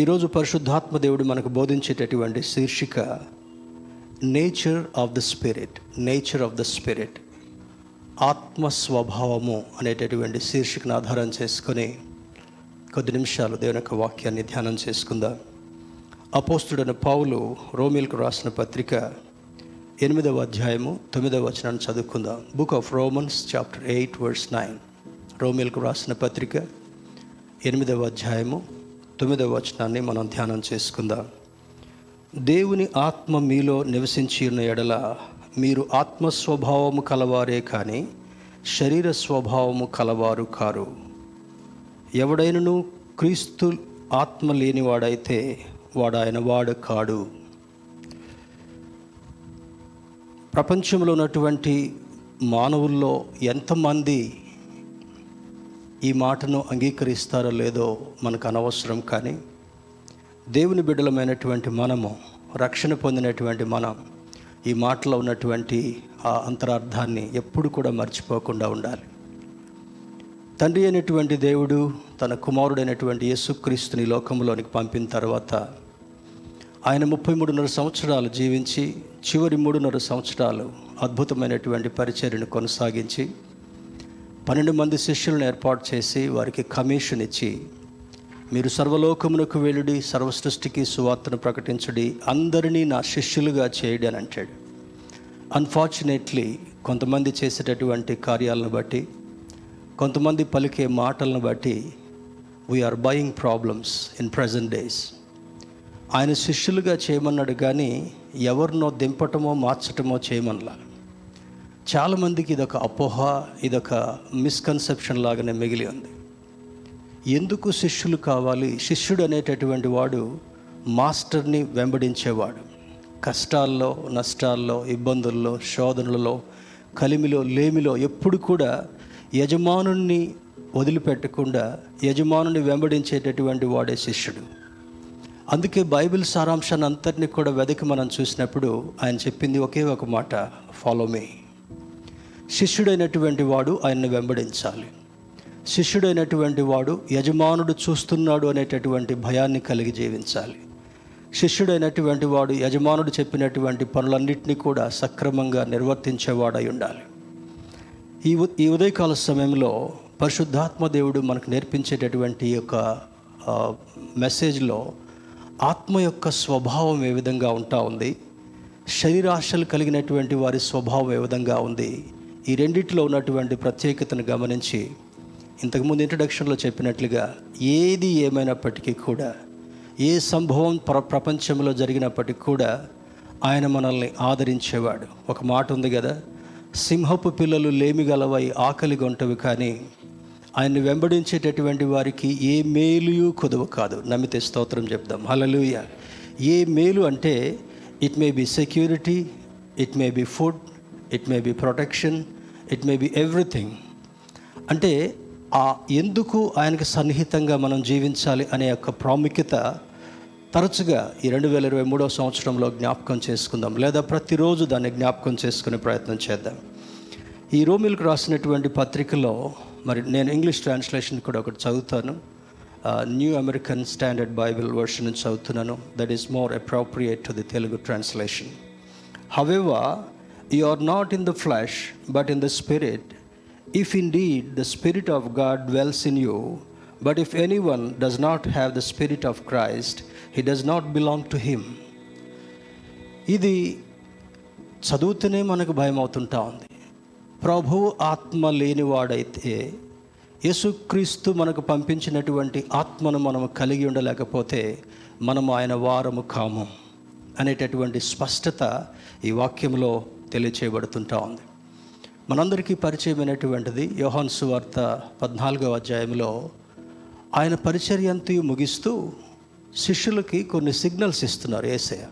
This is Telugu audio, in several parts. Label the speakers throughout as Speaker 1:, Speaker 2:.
Speaker 1: ఈరోజు పరిశుద్ధాత్మ దేవుడు మనకు బోధించేటటువంటి శీర్షిక nature of the spirit nature of the spirit ఆత్మ స్వభావము అనేటటువంటి శీర్షికను ఆధారం చేసుకొని కొద్ది నిమిషాలు దేవుని యొక్క వాక్యాన్ని ధ్యానం చేసుకుందాం. అపోస్తుడైన పావులు రోమిల్కు రాసిన పత్రిక ఎనిమిదవ అధ్యాయము తొమ్మిదవ వచనాన్ని చదువుకుందాం. Book of Romans chapter eight verse nine రోమిల్కు రాసిన పత్రిక ఎనిమిదవ అధ్యాయము తొమ్మిదవ వచనాన్ని మనం ధ్యానం చేసుకుందాం. దేవుని ఆత్మ మీలో నివసించి ఉన్న ఎడల మీరు ఆత్మ స్వభావము కలవారే కానీ శరీర స్వభావము కలవారు కారు. ఎవడైనను క్రీస్తు ఆత్మ లేనివాడైతే వాడాయన వాడు కాడు. ప్రపంచంలో ఉన్నటువంటి మానవుల్లో ఎంతమంది ఈ మాటను అంగీకరిస్తారో లేదో మనకు అనవసరం కానీ దేవుని బిడ్డలమైనటువంటి మనము రక్షణ పొందినటువంటి మనం ఈ మాటలో ఉన్నటువంటి ఆ అంతరార్థాన్ని ఎప్పుడు కూడా మర్చిపోకుండా ఉండాలి. తండ్రి అయినటువంటి దేవుడు తన కుమారుడైనటువంటి యేసుక్రీస్తుని లోకంలోనికి పంపిన తర్వాత ఆయన ముప్పై మూడున్నర సంవత్సరాలు జీవించి చివరి మూడున్నర సంవత్సరాలు అద్భుతమైనటువంటి పరిచర్యను కొనసాగించి పన్నెండు మంది శిష్యులను ఏర్పాటు చేసి వారికి కమిషన్ ఇచ్చి మీరు సర్వలోకమునకు వెళ్ళుడి సర్వసృష్టికి సువార్తను ప్రకటించుడి అందరినీ నా శిష్యులుగా చేయడి అని అంటాడు. అన్ఫార్చునేట్లీ కొంతమంది చేసేటటువంటి కార్యాలను బట్టి కొంతమంది పలికే మాటలను బట్టి we are buying problems in present days ఆయన శిష్యులుగా చేయమన్నాడు కానీ ఎవరినో దింపటమో మార్చటమో చేయమనలా. చాలామందికి ఇదొక అపోహ ఇదొక మిస్కన్సెప్షన్ లాగానే మిగిలి ఉంది. ఎందుకు శిష్యులు కావాలి? శిష్యుడు అనేటటువంటి వాడు మాస్టర్ని వెంబడించేవాడు. కష్టాల్లో నష్టాల్లో ఇబ్బందుల్లో శోధనలలో కలిమిలో లేమిలో ఎప్పుడు కూడా యజమానుణ్ణి వదిలిపెట్టకుండా యజమానుని వెంబడించేటటువంటి వాడే శిష్యుడు. అందుకే బైబిల్ సారాంశాన్ని అంతటినీ కూడా వెదకి మనం చూసినప్పుడు ఆయన చెప్పింది ఒకే ఒక మాట ఫాలో మీ శిష్యుడైనటువంటి వాడు ఆయన్ని వెంబడించాలి. శిష్యుడైనటువంటి వాడు యజమానుడు చూస్తున్నాడు అనేటటువంటి భయాన్ని కలిగి జీవించాలి. శిష్యుడైనటువంటి వాడు యజమానుడు చెప్పినటువంటి పనులన్నింటినీ కూడా సక్రమంగా నిర్వర్తించేవాడై ఉండాలి. ఈ ఉ- ఈ ఉదయకాల సమయంలో పరిశుద్ధాత్మ దేవుడు మనకు నేర్పించేటటువంటి యొక్క మెసేజ్లో ఆత్మ యొక్క స్వభావం ఏ విధంగా ఉంటా ఉంది? శరీరాశలు కలిగినటువంటి వారి స్వభావం ఏ విధంగా ఉంది? ఈ రెండింటిలో ఉన్నటువంటి ప్రత్యేకతను గమనించి ఇంతకుముందు ఇంట్రడక్షన్లో చెప్పినట్లుగా ఏది ఏమైనప్పటికీ కూడా ఏ సంభవం ప్ర ప్రపంచంలో జరిగినప్పటికీ కూడా ఆయన మనల్ని ఆదరించేవాడు. ఒక మాట ఉంది కదా సింహపు పిల్లలు లేమిగలవై ఆకలి గొంటవి కానీ ఆయన్ని వెంబడించేటటువంటి వారికి ఏ మేలుయు కుదవ కాదు. నమ్మితే స్తోత్రం చెప్దాం. హలలుయ ఏ మేలు అంటే it may be security it may be food it may be protection it may be everything అంటే ఆ ఎందుకు ఆయనకు సన్నిహితంగా మనం జీవించాలి అనే యొక్క ప్రాముఖ్యత తరచుగా ఈ రెండు వేల ఇరవై మూడవ సంవత్సరంలో జ్ఞాపకం చేసుకుందాం. లేదా ప్రతిరోజు దాన్ని జ్ఞాపకం చేసుకునే ప్రయత్నం చేద్దాం. ఈ రోమిల్కి రాసినటువంటి పత్రికలో మరి నేను ఇంగ్లీష్ ట్రాన్స్లేషన్ కూడా ఒకటి చదువుతాను. New American standard Bible version నుంచి చదువుతున్నాను. That is more appropriate to the Telugu translation you are not in the flesh but in the spirit if in deed the spirit of God dwells in you but if any one does not have the spirit of Christ he does not belong to him ఇది చదువుతూనే మనకు భయం అవుతుంటా ఉంది ప్రభువు ఆత్మ లేనివాడైతే యేసుక్రీస్తు మనకు పంపించినటువంటి ఆత్మను మనము కలిగి ఉండలేకపోతే మనము ఆయన వారము కాము అనేటటువంటి స్పష్టత ఈ వాక్యంలో తెలియచేయబడుతుంటా ఉంది. మనందరికీ పరిచయమైనటువంటిది యోహాన్ సువార్త పద్నాలుగవ అధ్యాయంలో ఆయన పరిచర్య ముగిస్తూ శిష్యులకి కొన్ని సిగ్నల్స్ ఇస్తున్నారు ఏసయ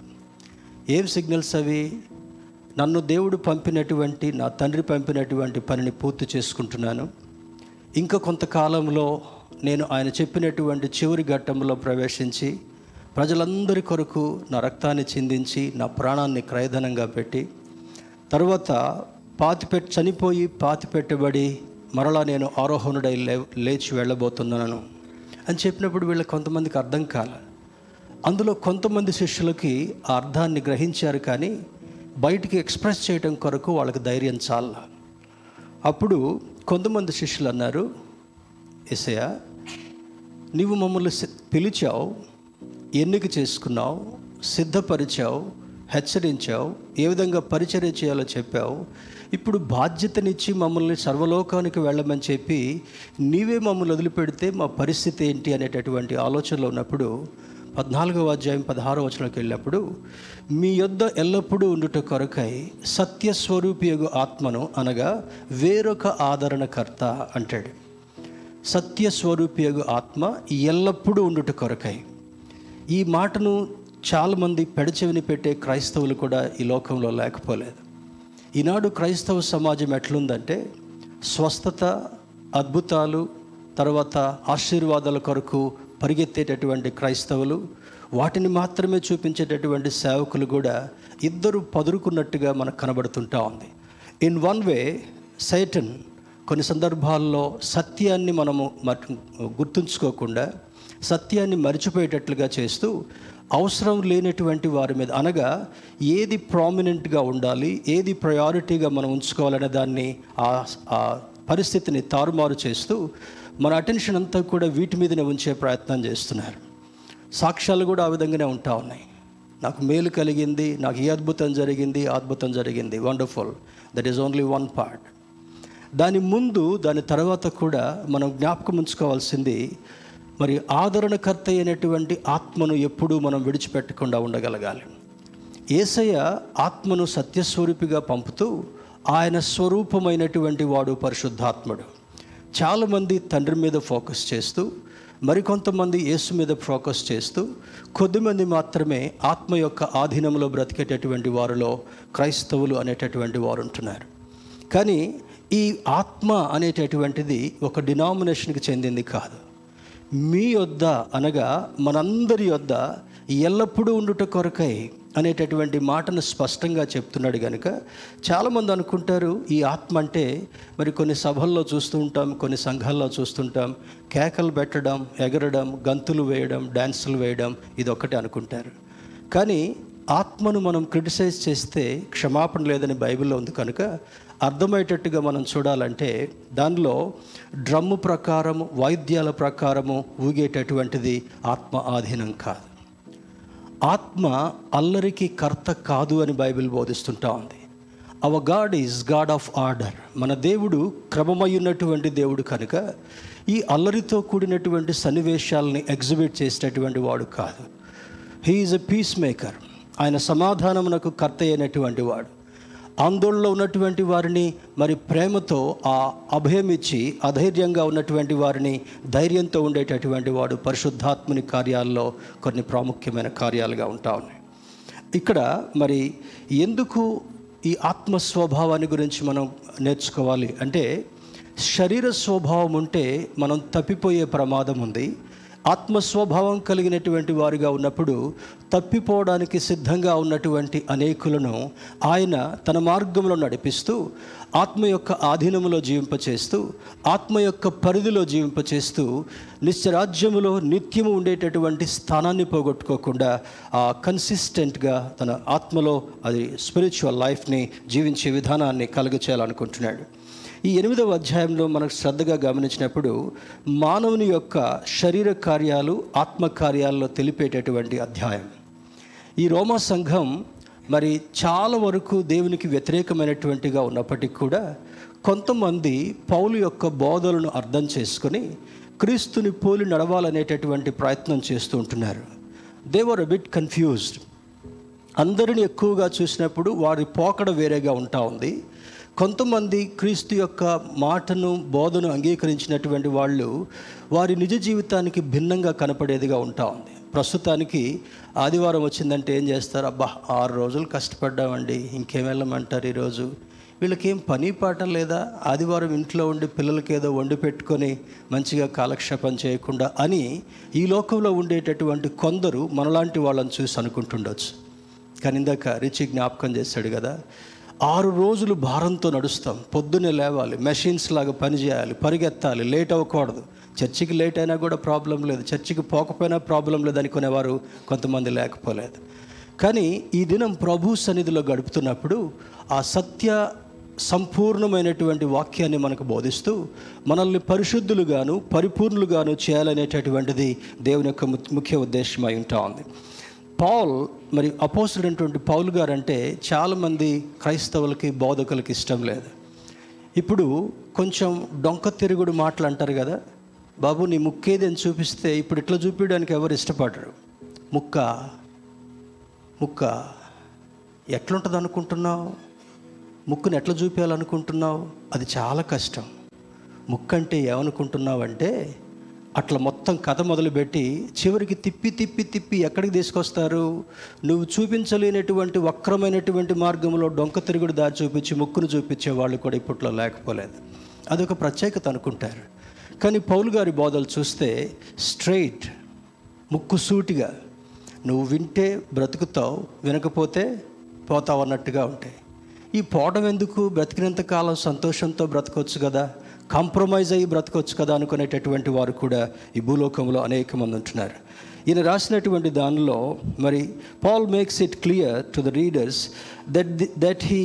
Speaker 1: ఏం సిగ్నల్స్ అవి? నన్ను దేవుడు పంపినటువంటి నా తండ్రి పంపినటువంటి పనిని పూర్తి చేసుకుంటున్నాను. ఇంకా కొంతకాలంలో నేను ఆయన చెప్పినటువంటి చివరి ఘట్టంలో ప్రవేశించి ప్రజలందరి కొరకు నా రక్తాన్ని చిందించి నా ప్రాణాన్ని క్రయధనంగా పెట్టి తర్వాత పాతిపెట్టి చనిపోయి పాతిపెట్టబడి మరలా నేను ఆరోహణుడై లే లేచి వెళ్ళబోతున్నాను అని చెప్పినప్పుడు వీళ్ళ కొంతమందికి అర్థం కాల. అందులో కొంతమంది శిష్యులకి ఆ అర్థాన్ని గ్రహించారు కానీ బయటికి ఎక్స్ప్రెస్ చేయడం కొరకు వాళ్ళకి ధైర్యం చాల. అప్పుడు కొంతమంది శిష్యులు అన్నారు ఎసయ నీవు మమ్మల్ని పిలిచావు ఎన్నిక చేసుకున్నావు సిద్ధపరిచావు హెచ్చరించావు ఏ విధంగా పరిచర్య చేయాలో చెప్పావు ఇప్పుడు బాధ్యతనిచ్చి మమ్మల్ని సర్వలోకానికి వెళ్ళమని చెప్పి నీవే మమ్మల్ని వదిలిపెడితే మా పరిస్థితి ఏంటి అనేటటువంటి ఆలోచనలో ఉన్నప్పుడు పద్నాలుగవ అధ్యాయం పదహారవ వచనంకి వెళ్ళినప్పుడు మీ యొద్ద ఎల్లప్పుడూ ఉండుట కొరకై సత్యస్వరూపియగు ఆత్మను అనగా వేరొక ఆదరణకర్త అంటాడు. సత్యస్వరూపియగు ఆత్మ ఎల్లప్పుడూ ఉండుట కొరకై. ఈ మాటను చాలామంది పెడచెవిని పెట్టే క్రైస్తవులు కూడా ఈ లోకంలో లేకపోలేదు. ఈనాడు క్రైస్తవ సమాజం ఎట్లుందంటే స్వస్థత అద్భుతాలు తర్వాత ఆశీర్వాదాల కొరకు పరిగెత్తేటటువంటి క్రైస్తవులు వాటిని మాత్రమే చూపించేటటువంటి సేవకులు కూడా ఇద్దరు పదురుకున్నట్టుగా మనకు కనబడుతుంటా ఉంది. ఇన్ వన్ వే సైటన్ కొన్ని సందర్భాల్లో సత్యాన్ని మనము గుర్తుంచుకోకుండా సత్యాన్ని మరిచిపోయేటట్లుగా చేస్తూ అవసరం లేనటువంటి వారి మీద అనగా ఏది ప్రామినెంట్గా ఉండాలి ఏది ప్రయారిటీగా మనం ఉంచుకోవాలనే దాన్ని ఆ పరిస్థితిని తారుమారు చేస్తూ మన అటెన్షన్ అంతా కూడా వీటి మీదనే ఉంచే ప్రయత్నం చేస్తున్నారు. సాక్ష్యాలు కూడా ఆ విధంగానే ఉంటా ఉన్నాయి. నాకు మేలు కలిగింది నాకు ఈ అద్భుతం జరిగింది అద్భుతం జరిగింది. Wonderful that is only one part దాని ముందు దాని తర్వాత కూడా మనం జ్ఞాపకం ఉంచుకోవాల్సింది మరి ఆదరణకర్త అయినటువంటి ఆత్మను ఎప్పుడూ మనం విడిచిపెట్టకుండా ఉండగలగాలి. ఏసయ్య ఆత్మను సత్యస్వరూపిగా పంపుతూ ఆయన స్వరూపమైనటువంటి వాడు పరిశుద్ధాత్ముడు. చాలామంది తండ్రి మీద ఫోకస్ చేస్తూ మరికొంతమంది యేసు మీద ఫోకస్ చేస్తూ కొద్దిమంది మాత్రమే ఆత్మ యొక్క ఆధీనంలో బ్రతికేటటువంటి వారిలో క్రైస్తవులు అనేటటువంటి వారు ఉంటున్నారు. కానీ ఈ ఆత్మ అనేటటువంటిది ఒక డినామినేషన్కి చెందింది కాదు. మీ యొద్ద అనగా మనందరి యొద్ద ఎల్లప్పుడూ ఉండుట కొరకై అనేటటువంటి మాటను స్పష్టంగా చెప్తున్నాడు కనుక చాలామంది అనుకుంటారు ఈ ఆత్మ అంటే మరి కొన్ని సభల్లో చూస్తూ ఉంటాం కొన్ని సంఘాల్లో చూస్తుంటాం కేకలు పెట్టడం ఎగరడం గంతులు వేయడం డ్యాన్సులు వేయడం ఇది అనుకుంటారు. కానీ ఆత్మను మనం క్రిటిసైజ్ చేస్తే క్షమాపణ లేదని బైబిల్లో ఉంది కనుక అర్థమయ్యేటట్టుగా మనం చూడాలంటే దానిలో డ్రమ్ము ప్రకారము వాయిద్యాల ప్రకారము ఊగేటటువంటిది ఆత్మ ఆధీనం కాదు. ఆత్మ అల్లరికి కర్త కాదు అని బైబిల్ బోధిస్తుంటా ఉంది. Our God is God of order మన దేవుడు క్రమమయ్యున్నటువంటి దేవుడు కనుక ఈ అల్లరితో కూడినటువంటి సన్నివేశాలని ఎగ్జిబిట్ చేసేటటువంటి వాడు కాదు. హీఈస్ ఎ పీస్ మేకర్ ఆయన సమాధానమునకు కర్త అయినటువంటి వాడు. ఆందోళనలో ఉన్నటువంటి వారిని మరి ప్రేమతో ఆ అభయం ఇచ్చి అధైర్యంగా ఉన్నటువంటి వారిని ధైర్యంతో ఉండేటటువంటి వాడు పరిశుద్ధాత్మని కార్యాల్లో కొన్ని ప్రాముఖ్యమైన కార్యాలుగా ఉంటా ఉన్నాయి. ఇక్కడ మరి ఎందుకు ఈ ఆత్మ స్వభావాన్ని గురించి మనం నేర్చుకోవాలి అంటే శరీర స్వభావం ఉంటే మనం తప్పిపోయే ప్రమాదం ఉంది. ఆత్మస్వభావం కలిగినటువంటి వారిగా ఉన్నప్పుడు తప్పిపోవడానికి సిద్ధంగా ఉన్నటువంటి అనేకులను ఆయన తన మార్గంలో నడిపిస్తూ ఆత్మ యొక్క ఆధీనములో జీవింపచేస్తూ ఆత్మ యొక్క పరిధిలో జీవింపచేస్తూ నిత్యరాజ్యములో నిత్యము ఉండేటటువంటి స్థానాన్ని పోగొట్టుకోకుండా ఆ కన్సిస్టెంట్గా తన ఆత్మలో అది స్పిరిచువల్ లైఫ్ని జీవించే విధానాన్ని కలుగచేయాలనుకుంటున్నాడు. ఈ ఎనిమిదవ అధ్యాయంలో మనకు శ్రద్ధగా గమనించినప్పుడు మానవుని యొక్క శరీర కార్యాలు ఆత్మకార్యాల్లో తెలిపేటటువంటి అధ్యాయం. ఈ రోమా సంఘం మరి చాలా వరకు దేవునికి వ్యతిరేకమైనటువంటిగా ఉన్నప్పటికీ కూడా కొంతమంది పౌలు యొక్క బోధలను అర్థం చేసుకొని క్రీస్తుని పోలి నడవాలనేటటువంటి ప్రయత్నం చేస్తూ ఉంటున్నారు. దేవర్ బిట్ కన్ఫ్యూజ్డ్ అందరిని ఎక్కువగా చూసినప్పుడు వారి పోకడ వేరేగా ఉంటా ఉంది. కొంతమంది క్రీస్తు యొక్క మాటను బోధను అంగీకరించినటువంటి వాళ్ళు వారి నిజ జీవితానికి భిన్నంగా కనపడేదిగా ఉంటా ఉంది. ప్రస్తుతానికి ఆదివారం వచ్చిందంటే ఏం చేస్తారు? అబ్బా ఆరు రోజులు కష్టపడ్డామండి ఇంకేం వెళ్ళమంటారు ఈరోజు? వీళ్ళకేం పని పాట లేదా? ఆదివారం ఇంట్లో ఉండి పిల్లలకి ఏదో వండి పెట్టుకొని మంచిగా కాలక్షేపం చేయకుండా అని ఈ లోకంలో ఉండేటటువంటి కొందరు మనలాంటి వాళ్ళని చూసి అనుకుంటుండొచ్చు. కానీ ఇందాక రిచి జ్ఞాపకం చేశాడు కదా ఆరు రోజులు భారంతో నడుస్తాం. పొద్దున్నే లేవాలి. మెషిన్స్ లాగా పనిచేయాలి పరిగెత్తాలి. లేట్ అవ్వకూడదు. చర్చికి లేట్ అయినా కూడా ప్రాబ్లం లేదు. చర్చికి పోకపోయినా ప్రాబ్లం లేదు అనుకునేవారు కొంతమంది లేకపోలేదు. కానీ ఈ దినం ప్రభు సన్నిధిలో గడుపుతున్నప్పుడు ఆ సత్య సంపూర్ణమైనటువంటి వాక్యాన్ని మనకు బోధిస్తూ మనల్ని పరిశుద్ధులుగాను పరిపూర్ణులుగాను చేయాలనేటటువంటిది దేవుని యొక్క ముఖ్య ఉద్దేశమై ఉంటా ఉంది. పౌల్ మరి అపోసుడైనటువంటి పౌల్ గారు అంటే చాలామంది క్రైస్తవులకి బోధకులకి ఇష్టం లేదు. ఇప్పుడు కొంచెం డొంక తిరుగుడు మాటలు అంటారు కదా బాబు నీ ముక్కేది అని చూపిస్తే ఇప్పుడు ఇట్లా చూపించడానికి ఎవరు ఇష్టపడరు? ముక్క ముక్క ఎట్లుంటుంది అనుకుంటున్నావు ముక్కును ఎట్లా చూపించాలనుకుంటున్నావు? అది చాలా కష్టం. ముక్కంటే ఏమనుకుంటున్నావు అంటే అట్లా మొత్తం కథ మొదలుపెట్టి చివరికి తిప్పి తిప్పి తిప్పి ఎక్కడికి తీసుకొస్తారు? నువ్వు చూపించలేనటువంటి వక్రమైనటువంటి మార్గంలో డొంక తిరుగుడు దారి చూపించి ముక్కును చూపించే వాళ్ళు కూడా ఇప్పట్లో లేకపోలేదు. అదొక ప్రత్యేకత అనుకుంటారు. కానీ పౌలు గారి బోధలు చూస్తే స్ట్రైట్ ముక్కు సూటిగా నువ్వు వింటే బ్రతుకుతావు వినకపోతే పోతావు అన్నట్టుగా ఉంటాయి. ఈ పోవడం ఎందుకు? బ్రతికినంత కాలం సంతోషంతో బ్రతకొచ్చు కదా. కాంప్రమైజ్ అయ్యి బ్రతకొచ్చు కదా అనుకునేటటువంటి వారు కూడా ఈ భూలోకంలో అనేక మంది ఉంటున్నారు. ఈయన రాసినటువంటి దానిలో మరి Paul makes it clear to the readers that that he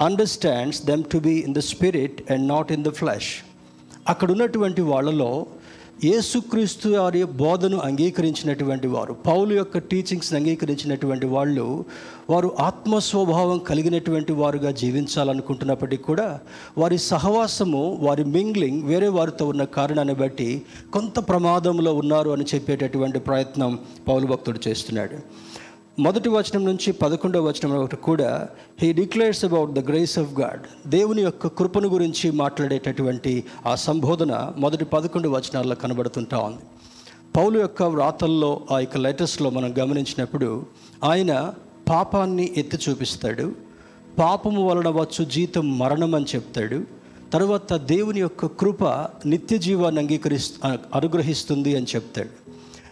Speaker 1: understands them to be in the spirit and not in the flesh అక్కడ ఉన్నటువంటి వాళ్ళలో యేసుక్రీస్తు వారి బోధను అంగీకరించినటువంటి వారు పౌలు యొక్క టీచింగ్స్ని అంగీకరించినటువంటి వాళ్ళు వారు ఆత్మస్వభావం కలిగినటువంటి వారుగా జీవించాలనుకుంటున్నప్పటికీ కూడా వారి సహవాసము వారి మింగ్లింగ్ వేరే వారితో ఉన్న కారణాన్ని బట్టి కొంత ప్రమాదంలో ఉన్నారు అని చెప్పేటటువంటి ప్రయత్నం పౌలు భక్తుడు చేస్తున్నాడు. మొదటి వచనం నుంచి పదకొండవ వచనం ఒకటి కూడా he declares about the grace of God దేవుని యొక్క కృపను గురించి మాట్లాడేటటువంటి ఆ సంబోధన మొదటి పదకొండు వచనాల్లో కనబడుతుంటా ఉంది. పౌలు యొక్క వ్రాతల్లో ఆ యొక్క లెటర్స్లో మనం గమనించినప్పుడు ఆయన పాపాన్ని ఎత్తి చూపిస్తాడు. పాపము వలన వచ్చు జీతం మరణం అని చెప్తాడు. తర్వాత దేవుని యొక్క కృప నిత్య జీవాన్ని అంగీకరిస్తు అనుగ్రహిస్తుంది అని చెప్తాడు.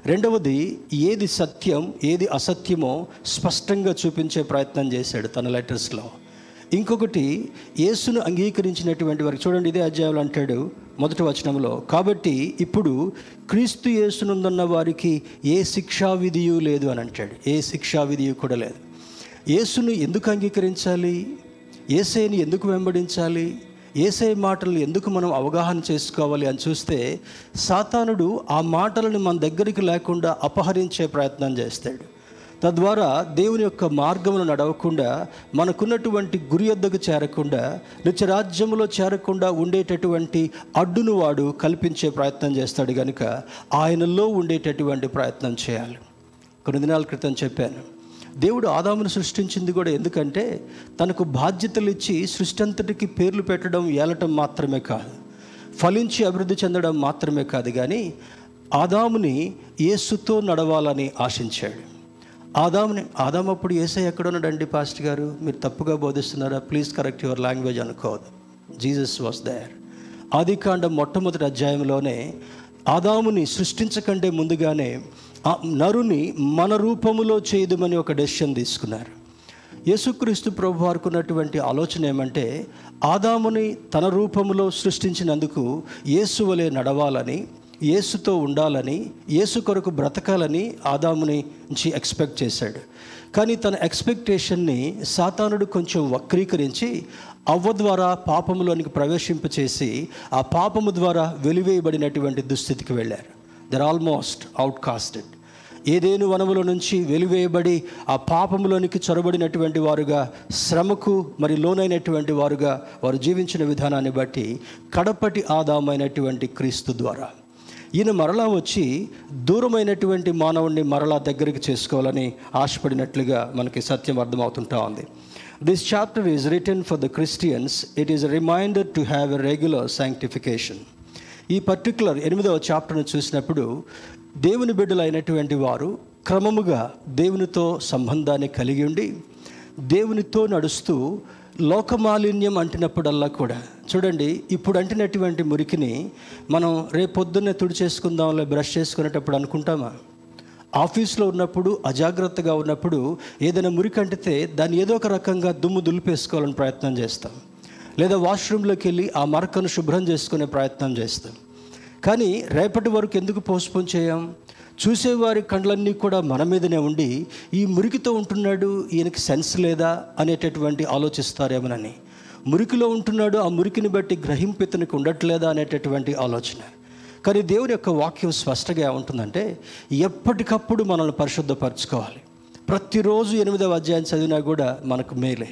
Speaker 1: రెండవది ఏది సత్యం ఏది అసత్యమో స్పష్టంగా చూపించే ప్రయత్నం చేశాడు తన లెటర్స్లో. ఇంకొకటి యేసును అంగీకరించినటువంటి వారికి చూడండి ఇదే అధ్యాయంలో అంటాడు మొదటి వచనంలో కాబట్టి ఇప్పుడు క్రీస్తు యేసునుందన్న వారికి ఏ శిక్షా విధియు లేదు అని అంటాడు. ఏ శిక్షా విధియు కూడా లేదు. యేసును ఎందుకు అంగీకరించాలి? ఏసేని ఎందుకు వెంబడించాలి? ఏసై మాటలు ఎందుకు మనం అవగాహన చేసుకోవాలి అని చూస్తే సాతానుడు ఆ మాటలను మన దగ్గరికి లేకుండా అపహరించే ప్రయత్నం చేస్తాడు. తద్వారా దేవుని యొక్క మార్గమును నడవకుండా మనకున్నటువంటి గురి వద్దకు చేరకుండా నిత్యరాజ్యంలో చేరకుండా ఉండేటటువంటి అడ్డును వాడు కల్పించే ప్రయత్నం చేస్తాడు కనుక ఆయనలో ఉండేటటువంటి ప్రయత్నం చేయాలి. కొన్ని దినాల క్రితం చెప్పాను దేవుడు ఆదామును సృష్టించింది కూడా ఎందుకంటే తనకు బాధ్యతలు ఇచ్చి సృష్టి అంతటికి పేర్లు పెట్టడం ఏలటం మాత్రమే కాదు. ఫలించి అభివృద్ధి చెందడం మాత్రమే కాదు కానీ ఆదాముని యేసుతో నడవాలని ఆశించాడు. ఆదాముని ఆదాం అప్పుడు ఏసై ఎక్కడున్నాడండి పాస్ట్ గారు? మీరు తప్పుగా బోధిస్తున్నారా? ప్లీజ్ కరెక్ట్ యువర్ లాంగ్వేజ్ అనుకోవద్దు. జీసస్ వాస్ దయర్ ఆదికాండం మొట్టమొదటి అధ్యాయంలోనే ఆదాముని సృష్టించకంటే ముందుగానే నరుని మన రూపములో చేయదమని ఒక డెసిషన్ తీసుకున్నారు. యేసుక్రీస్తు ప్రభు వారికి ఉన్నటువంటి ఆలోచన ఏమంటే ఆదాముని తన రూపములో సృష్టించినందుకు యేసు వలె నడవాలని యేసుతో ఉండాలని యేసు కొరకు బ్రతకాలని ఆదాముని నుంచి ఎక్స్పెక్ట్ చేశాడు. కానీ తన ఎక్స్పెక్టేషన్ని సాతానుడు కొంచెం వక్రీకరించి అవ్వ ద్వారా పాపములోనికి ప్రవేశింపచేసి ఆ పాపము ద్వారా వెలివేయబడినటువంటి దుస్థితికి వెళ్ళారు. దర్ ఆల్మోస్ట్ అవుట్కాస్టెడ్ ఏదేను వనముల నుంచి వెలివేయబడి ఆ పాపములోనికి చొరబడినటువంటి వారుగా శ్రమకు మరి లోనైనటువంటి వారుగా వారు జీవించిన విధానాన్ని బట్టి కడపటి ఆదామైనటువంటి క్రీస్తు ద్వారా. ఈయన మరలా వచ్చి దూరమైనటువంటి మానవుణ్ణి మరలా దగ్గరికి చేసుకోవాలని ఆశపడినట్లుగా మనకి సత్యం అర్థమవుతుంటా ఉంది. This chapter is return for the Christians it is reminder to have a regular sanctification ఈ పర్టికులర్ ఎనిమిదవ చాప్టర్ను చూసినప్పుడు దేవుని బిడ్డలైనటువంటి వారు క్రమముగా దేవునితో సంబంధాన్ని కలిగి ఉండి దేవునితో నడుస్తూ లోకమాలిన్యం అంటినప్పుడల్లా కూడా. చూడండి ఇప్పుడు అంటినటువంటి మురికిని మనం రేపొద్దున్నే తుడి చేసుకుందాంలే బ్రష్ చేసుకునేటప్పుడు అనుకుంటామా? ఆఫీస్లో ఉన్నప్పుడు అజాగ్రత్తగా ఉన్నప్పుడు ఏదైనా మురికి అంటితే దాన్ని ఏదో ఒక రకంగా దుమ్ము దులిపేసుకోవాలని ప్రయత్నం చేస్తాం. లేదా వాష్రూమ్లోకి వెళ్ళి ఆ మరకను శుభ్రం చేసుకునే ప్రయత్నం చేస్తాం. కానీ రేపటి వరకు ఎందుకు పోస్ట్పోన్ చేయం? చూసేవారి కండ్లన్నీ కూడా మన మీదనే ఉండి ఈ మురికితో ఉంటున్నాడు ఈయనకి సెన్స్ లేదా అనేటటువంటి ఆలోచిస్తారేమోనని. మురికిలో ఉంటున్నాడు ఆ మురికిని బట్టి గ్రహింపు ఇతనికి ఉండట్లేదా అనేటటువంటి ఆలోచన. కానీ దేవుని యొక్క వాక్యం స్పష్టంగా ఏముంటుందంటే ఎప్పటికప్పుడు మనల్ని పరిశుద్ధపరచుకోవాలి. ప్రతిరోజు ఎనిమిదవ అధ్యాయం చదివినా కూడా మనకు మేలే.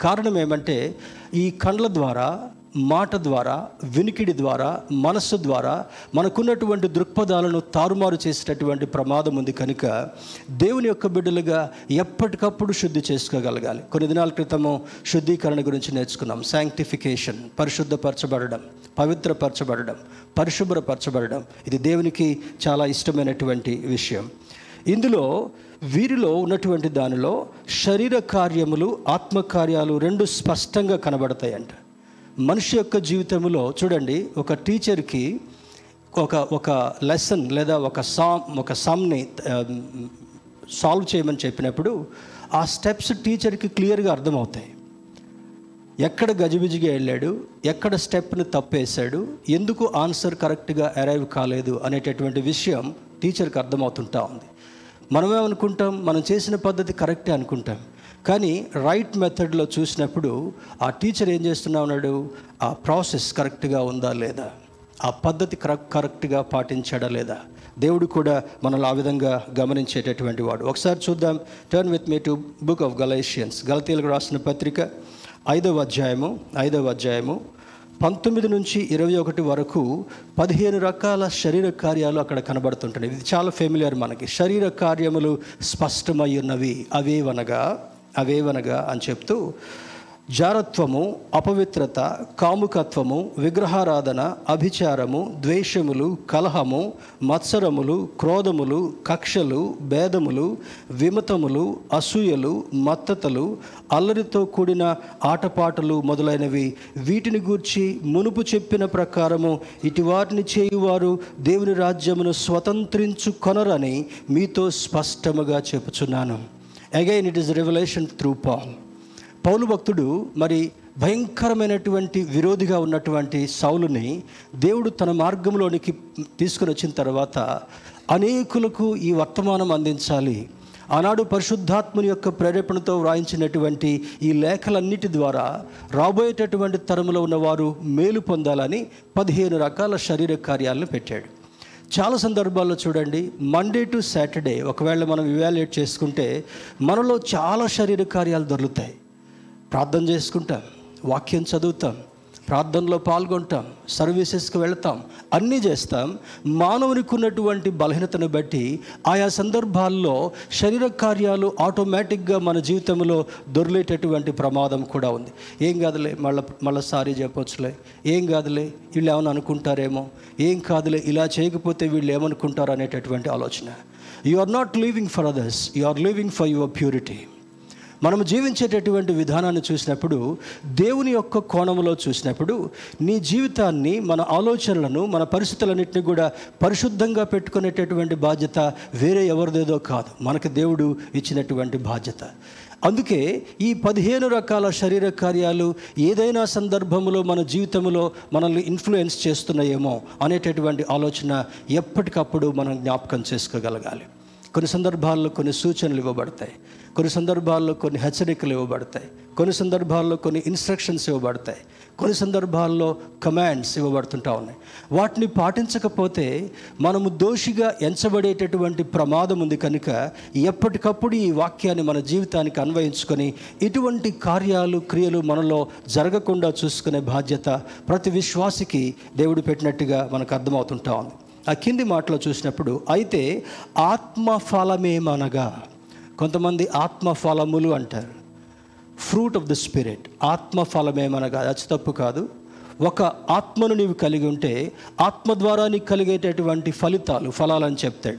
Speaker 1: కారణం ఏమంటే ఈ కండ్ల ద్వారా మాట ద్వారా వినికిడి ద్వారా మనస్సు ద్వారా మనకున్నటువంటి దృక్పథాలను తారుమారు చేసేటటువంటి ప్రమాదం ఉంది కనుక దేవుని యొక్క బిడ్డలుగా ఎప్పటికప్పుడు శుద్ధి చేసుకోగలగాలి. కొన్ని దినాల క్రితము శుద్ధీకరణ గురించి నేర్చుకున్నాం. శాంక్టిఫికేషన్ పరిశుద్ధపరచబడడం పవిత్రపరచబడడం పరిశుభ్రపరచబడడం ఇది దేవునికి చాలా ఇష్టమైనటువంటి విషయం. ఇందులో వీరిలో ఉన్నటువంటి దానిలో శరీర కార్యములు ఆత్మకార్యాలు రెండు స్పష్టంగా కనబడతాయంట. మనిషి యొక్క జీవితంలో చూడండి ఒక టీచర్కి ఒక ఒక లెసన్ లేదా ఒక సామ్ ఒక సమ్ని సాల్వ్ చేయమని చెప్పినప్పుడు ఆ స్టెప్స్ టీచర్కి క్లియర్గా అర్థమవుతాయి. ఎక్కడ గజిబిజిగా వెళ్ళాడు ఎక్కడ స్టెప్ని తప్పేశాడు ఎందుకు ఆన్సర్ కరెక్ట్గా అరైవ్ కాలేదు అనేటటువంటి విషయం టీచర్కి అర్థమవుతుంటా ఉంది. మనమేమనుకుంటాం? మనం చేసిన పద్ధతి కరెక్టే అనుకుంటాం. కానీ రైట్ మెథడ్లో చూసినప్పుడు ఆ టీచర్ ఏం చేస్తున్నా ఉన్నాడు? ఆ ప్రాసెస్ కరెక్ట్గా ఉందా లేదా? ఆ పద్ధతి కరెక్ట్ కరెక్ట్గా పాటించాడా లేదా? దేవుడు కూడా మనల్ని ఆ విధంగా గమనించేటటువంటి వాడు. ఒకసారి చూద్దాం. Turn with me to book of Galatians గలతీలకు రాసిన పత్రిక ఐదవ అధ్యాయము ఐదవ అధ్యాయము పంతొమ్మిది నుంచి ఇరవై ఒకటి వరకు పదిహేను రకాల శరీర కార్యాలు అక్కడ కనబడుతుంటాయి ఇది చాలా ఫెమిలియర్ మనకి. శరీర కార్యములు స్పష్టమై ఉన్నవి. అవేవనగా అవేవనగా అని చెప్తూ జారత్వము అపవిత్రత కాముకత్వము విగ్రహారాధన అభిచారము ద్వేషములు కలహము మత్సరములు క్రోధములు కక్షలు భేదములు విమతములు అసూయలు మత్తతలు అల్లరితో కూడిన ఆటపాటలు మొదలైనవి. వీటిని గూర్చి మునుపు చెప్పిన ప్రకారము ఇటువాటిని చేయువారు దేవుని రాజ్యమును స్వతంత్రించుకొనరని మీతో స్పష్టముగా చెప్పుచున్నాను. Again it is revelation through Paul పౌలు భక్తుడు మరి భయంకరమైనటువంటి విరోధిగా ఉన్నటువంటి సౌలుని దేవుడు తన మార్గంలోనికి తీసుకుని వచ్చిన తర్వాత అనేకులకు ఈ వర్తమానం అందించాలి. ఆనాడు పరిశుద్ధాత్మని యొక్క ప్రేరేపణతో వ్రాయించినటువంటి ఈ లేఖలన్నిటి ద్వారా రాబోయేటటువంటి తరంలో ఉన్నవారు మేలు పొందాలని పదిహేను రకాల శరీర కార్యాలను పెట్టాడు. చాలా సందర్భాల్లో చూడండి మండే టు సాటర్డే ఒకవేళ మనం ఇవాల్యుయేట్ చేసుకుంటే మనలో చాలా శరీర కార్యాలు దొరుకుతాయి. ప్రార్థన చేసుకుంటాం వాక్యం చదువుతాం ప్రార్థనలో పాల్గొంటాం సర్వీసెస్కి వెళ్తాం అన్నీ చేస్తాం. మానవునికి ఉన్నటువంటి బలహీనతను బట్టి ఆయా సందర్భాల్లో శరీర కార్యాలు ఆటోమేటిక్గా మన జీవితంలో దొరిలేటటువంటి ప్రమాదం కూడా ఉంది. ఏం కాదులే మళ్ళీ మళ్ళీ సారీ చెప్పొచ్చులే. ఏం కాదులే వీళ్ళు ఏమైనా అనుకుంటారేమో. ఏం కాదులే ఇలా చేయకపోతే వీళ్ళు ఏమనుకుంటారు అనేటటువంటి ఆలోచన. You are not living for others you are living for your purity మనం జీవించేటటువంటి విధానాన్ని చూసినప్పుడు దేవుని యొక్క కోణంలో చూసినప్పుడు నీ జీవితాన్ని మన ఆలోచనలను మన పరిస్థితులన్నింటినీ కూడా పరిశుద్ధంగా పెట్టుకునేటటువంటి బాధ్యత వేరే ఎవరిదేదో కాదు. మనకు దేవుడు ఇచ్చినటువంటి బాధ్యత. అందుకే ఈ పదిహేను రకాల శరీర కార్యాలు ఏదైనా సందర్భంలో మన జీవితంలో మనల్ని ఇన్ఫ్లుయెన్స్ చేస్తున్నాయేమో అనేటటువంటి ఆలోచన ఎప్పటికప్పుడు మనం జ్ఞాపకం చేసుకోగలగాలి. కొన్ని సందర్భాల్లో కొన్ని సూచనలు ఇవ్వబడతాయి. కొన్ని సందర్భాల్లో కొన్ని హెచ్చరికలు ఇవ్వబడతాయి. కొన్ని సందర్భాల్లో కొన్ని ఇన్స్ట్రక్షన్స్ ఇవ్వబడతాయి. కొన్ని సందర్భాల్లో కమాండ్స్ ఇవ్వబడుతుంటా ఉన్నాయి. వాటిని పాటించకపోతే మనము దోషిగా ఎంచబడేటటువంటి ప్రమాదం ఉంది కనుక ఎప్పటికప్పుడు ఈ వాక్యాన్ని మన జీవితానికి అన్వయించుకొని ఇటువంటి కార్యాలు క్రియలు మనలో జరగకుండా చూసుకునే బాధ్యత ప్రతి విశ్వాసికి దేవుడు పెట్టినట్టుగా మనకు అర్థమవుతుంటా ఉంది. ఆ కింది మాటలో చూసినప్పుడు అయితే ఆత్మఫలమేమనగా కొంతమంది ఆత్మఫలములు అంటారు. ఫ్రూట్ ఆఫ్ ద స్పిరిట్ ఆత్మఫలమేమనగా అది తప్పు కాదు. ఒక ఆత్మను నీవు కలిగి ఉంటే ఆత్మ ద్వారా నీకు కలిగేటటువంటి ఫలితాలు ఫలాలని చెప్తాడు.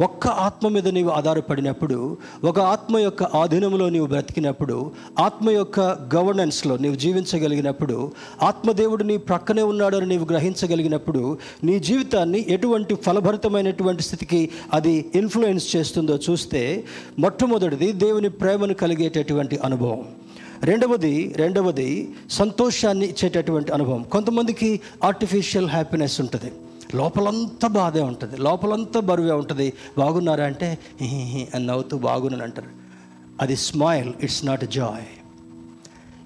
Speaker 1: ఒక్క ఆత్మ మీద నీవు ఆధారపడినప్పుడు ఒక ఆత్మ యొక్క ఆధీనంలో నీవు బ్రతికినప్పుడు ఆత్మ యొక్క గవర్నెన్స్లో నీవు జీవించగలిగినప్పుడు ఆత్మదేవుడు నీ ప్రక్కనే ఉన్నాడని నీవు గ్రహించగలిగినప్పుడు నీ జీవితాన్ని ఎటువంటి ఫలభరితమైనటువంటి స్థితికి అది ఇన్ఫ్లుయెన్స్ చేస్తుందో చూస్తే మొట్టమొదటిది దేవుని ప్రేమను కలిగేటటువంటి అనుభవం. రెండవది రెండవది సంతోషాన్ని ఇచ్చేటటువంటి అనుభవం. కొంతమందికి ఆర్టిఫిషియల్ హ్యాపీనెస్ ఉంటుంది. లోపలంతా బాధే ఉంటుంది. లోపలంతా బరువే ఉంటుంది. బాగున్నారా అంటే అని నవ్వుతూ బాగున్నాను అంటారు. అది స్మైల్ ఇట్స్ నాట్ జాయ్.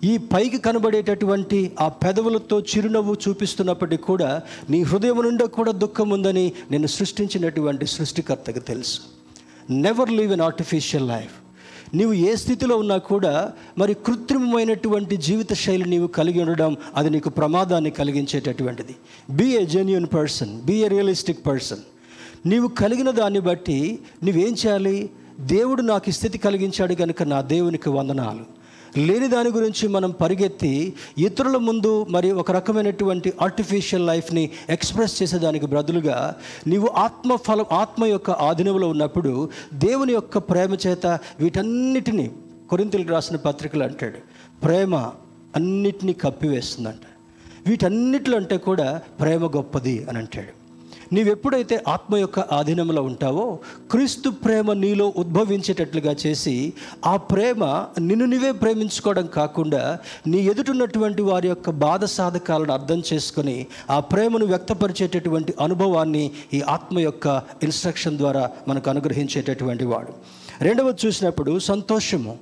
Speaker 1: ఈ పైకి కనబడేటటువంటి ఆ పెదవులతో చిరునవ్వు చూపిస్తున్నప్పటికీ కూడా నీ హృదయం నుండి కూడా దుఃఖం ఉందని నేను సృష్టించినటువంటి సృష్టికర్తకు తెలుసు. Never live an artificial life నీవు ఏ స్థితిలో ఉన్నా కూడా మరి కృత్రిమమైనటువంటి జీవిత శైలి నీవు కలిగి ఉండడం అది నీకు ప్రమాదాన్ని కలిగించేటటువంటిది. Be a genuine person be a realistic person నీవు కలిగిన దాన్ని బట్టి నువ్వేం చేయాలి? దేవుడు నాకు స్థితి కలిగించాడు కనుక నా దేవునికి వందనాలు. లేని దాని గురించి మనం పరిగెత్తి ఇతరుల ముందు మరి ఒక రకమైనటువంటి ఆర్టిఫిషియల్ లైఫ్ని ఎక్స్ప్రెస్ చేసేదానికి బదులుగా నీవు ఆత్మ ఫలం ఆత్మ యొక్క ఆధీనంలో ఉన్నప్పుడు దేవుని యొక్క ప్రేమ చేత వీటన్నిటినీ కొరింతలకు రాసిన పత్రికలు అంటాడు. ప్రేమ అన్నిటినీ కప్పివేస్తుందంట. వీటన్నిటిలో అంటే కూడా ప్రేమ గొప్పది అని అంటాడు. నీవెప్పుడైతే ఆత్మ యొక్క ఆధీనంలో ఉంటావో క్రీస్తు ప్రేమ నీలో ఉద్భవించేటట్లుగా చేసి ఆ ప్రేమ నిన్ను నువ్వే ప్రేమించుకోవడం కాకుండా నీ ఎదుటున్నటువంటి వారి యొక్క బాధ సాధకాలను అర్థం చేసుకొని ఆ ప్రేమను వ్యక్తపరిచేటటువంటి అనుభవాన్ని ఈ ఆత్మ యొక్క ఇన్స్ట్రక్షన్ ద్వారా మనకు అనుగ్రహించేటటువంటి వాడు. రెండవది చూసినప్పుడు సంతోషము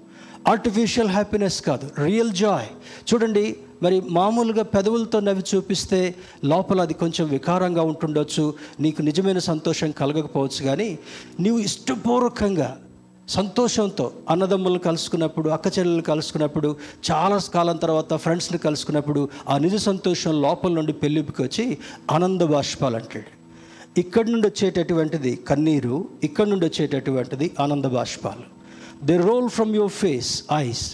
Speaker 1: ఆర్టిఫిషియల్ హ్యాపీనెస్ కాదు రియల్ జాయ్ చూడండి మరి మామూలుగా పెదవులతో నవ్వి చూపిస్తే లోపల అది కొంచెం వికారంగా ఉంటుండొచ్చు నీకు నిజమైన సంతోషం కలగకపోవచ్చు కానీ నీవు ఇష్టపూర్వకంగా సంతోషంతో అన్నదమ్ములను కలుసుకున్నప్పుడు అక్క చెల్లెలు కలుసుకున్నప్పుడు చాలా కాలం తర్వాత ఫ్రెండ్స్ని కలుసుకున్నప్పుడు ఆ నిజ సంతోషం లోపల నుండి పెళ్ళిపుకి వచ్చి ఆనంద బాష్పాలు అంటాడు. ఇక్కడి నుండి వచ్చేటటువంటిది కన్నీరు ఇక్కడి నుండి వచ్చేటటువంటిది ఆనంద బాష్పాలు. They roll from your face eyes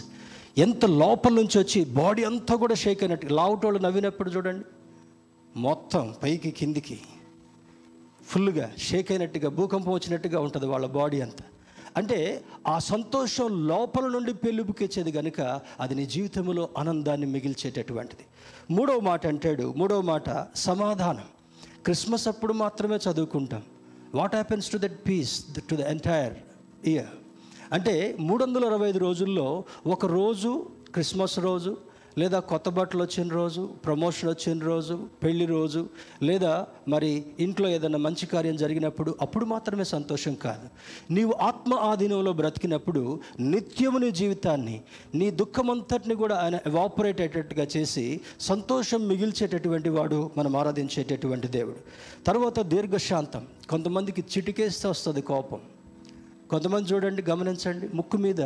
Speaker 1: ఎంత లోపల నుంచి వచ్చి బాడీ అంతా కూడా షేక్ అయినట్టు. లావుటోళ్ళు నవ్వినప్పుడు చూడండి మొత్తం పైకి కిందికి ఫుల్గా షేక్ అయినట్టుగా భూకంపం వచ్చినట్టుగా ఉంటుంది వాళ్ళ బాడీ అంతా. అంటే ఆ సంతోషం లోపల నుండి పెళ్ళిపుకెచ్చేది కనుక అది నీ జీవితంలో ఆనందాన్ని మిగిల్చేటటువంటిది. మూడవ మాట అంటాడు మూడవ మాట సమాధానం. క్రిస్మస్ అప్పుడు మాత్రమే చదువుకుంటాం. What happens to that peace to the entire year అంటే మూడు వందల అరవై ఐదు రోజుల్లో ఒక రోజు క్రిస్మస్ రోజు లేదా కొత్త బట్టలు వచ్చిన రోజు ప్రమోషన్ వచ్చిన రోజు పెళ్ళి రోజు లేదా మరి ఇంట్లో ఏదైనా మంచి కార్యం జరిగినప్పుడు అప్పుడు మాత్రమే సంతోషం కాదు. నీవు ఆత్మ ఆధీనంలో బ్రతికినప్పుడు నిత్యము నీ జీవితాన్ని నీ దుఃఖమంతటిని కూడా ఆయన ఎవాపరేట్ అయ్యేటట్టుగా చేసి సంతోషం మిగిల్చేటటువంటి వాడు మనం ఆరాధించేటటువంటి దేవుడు. తర్వాత దీర్ఘశాంతం. కొంతమందికి చిటికేస్తే వస్తుంది కోపం. కొంతమంది చూడండి గమనించండి. ముక్కు మీద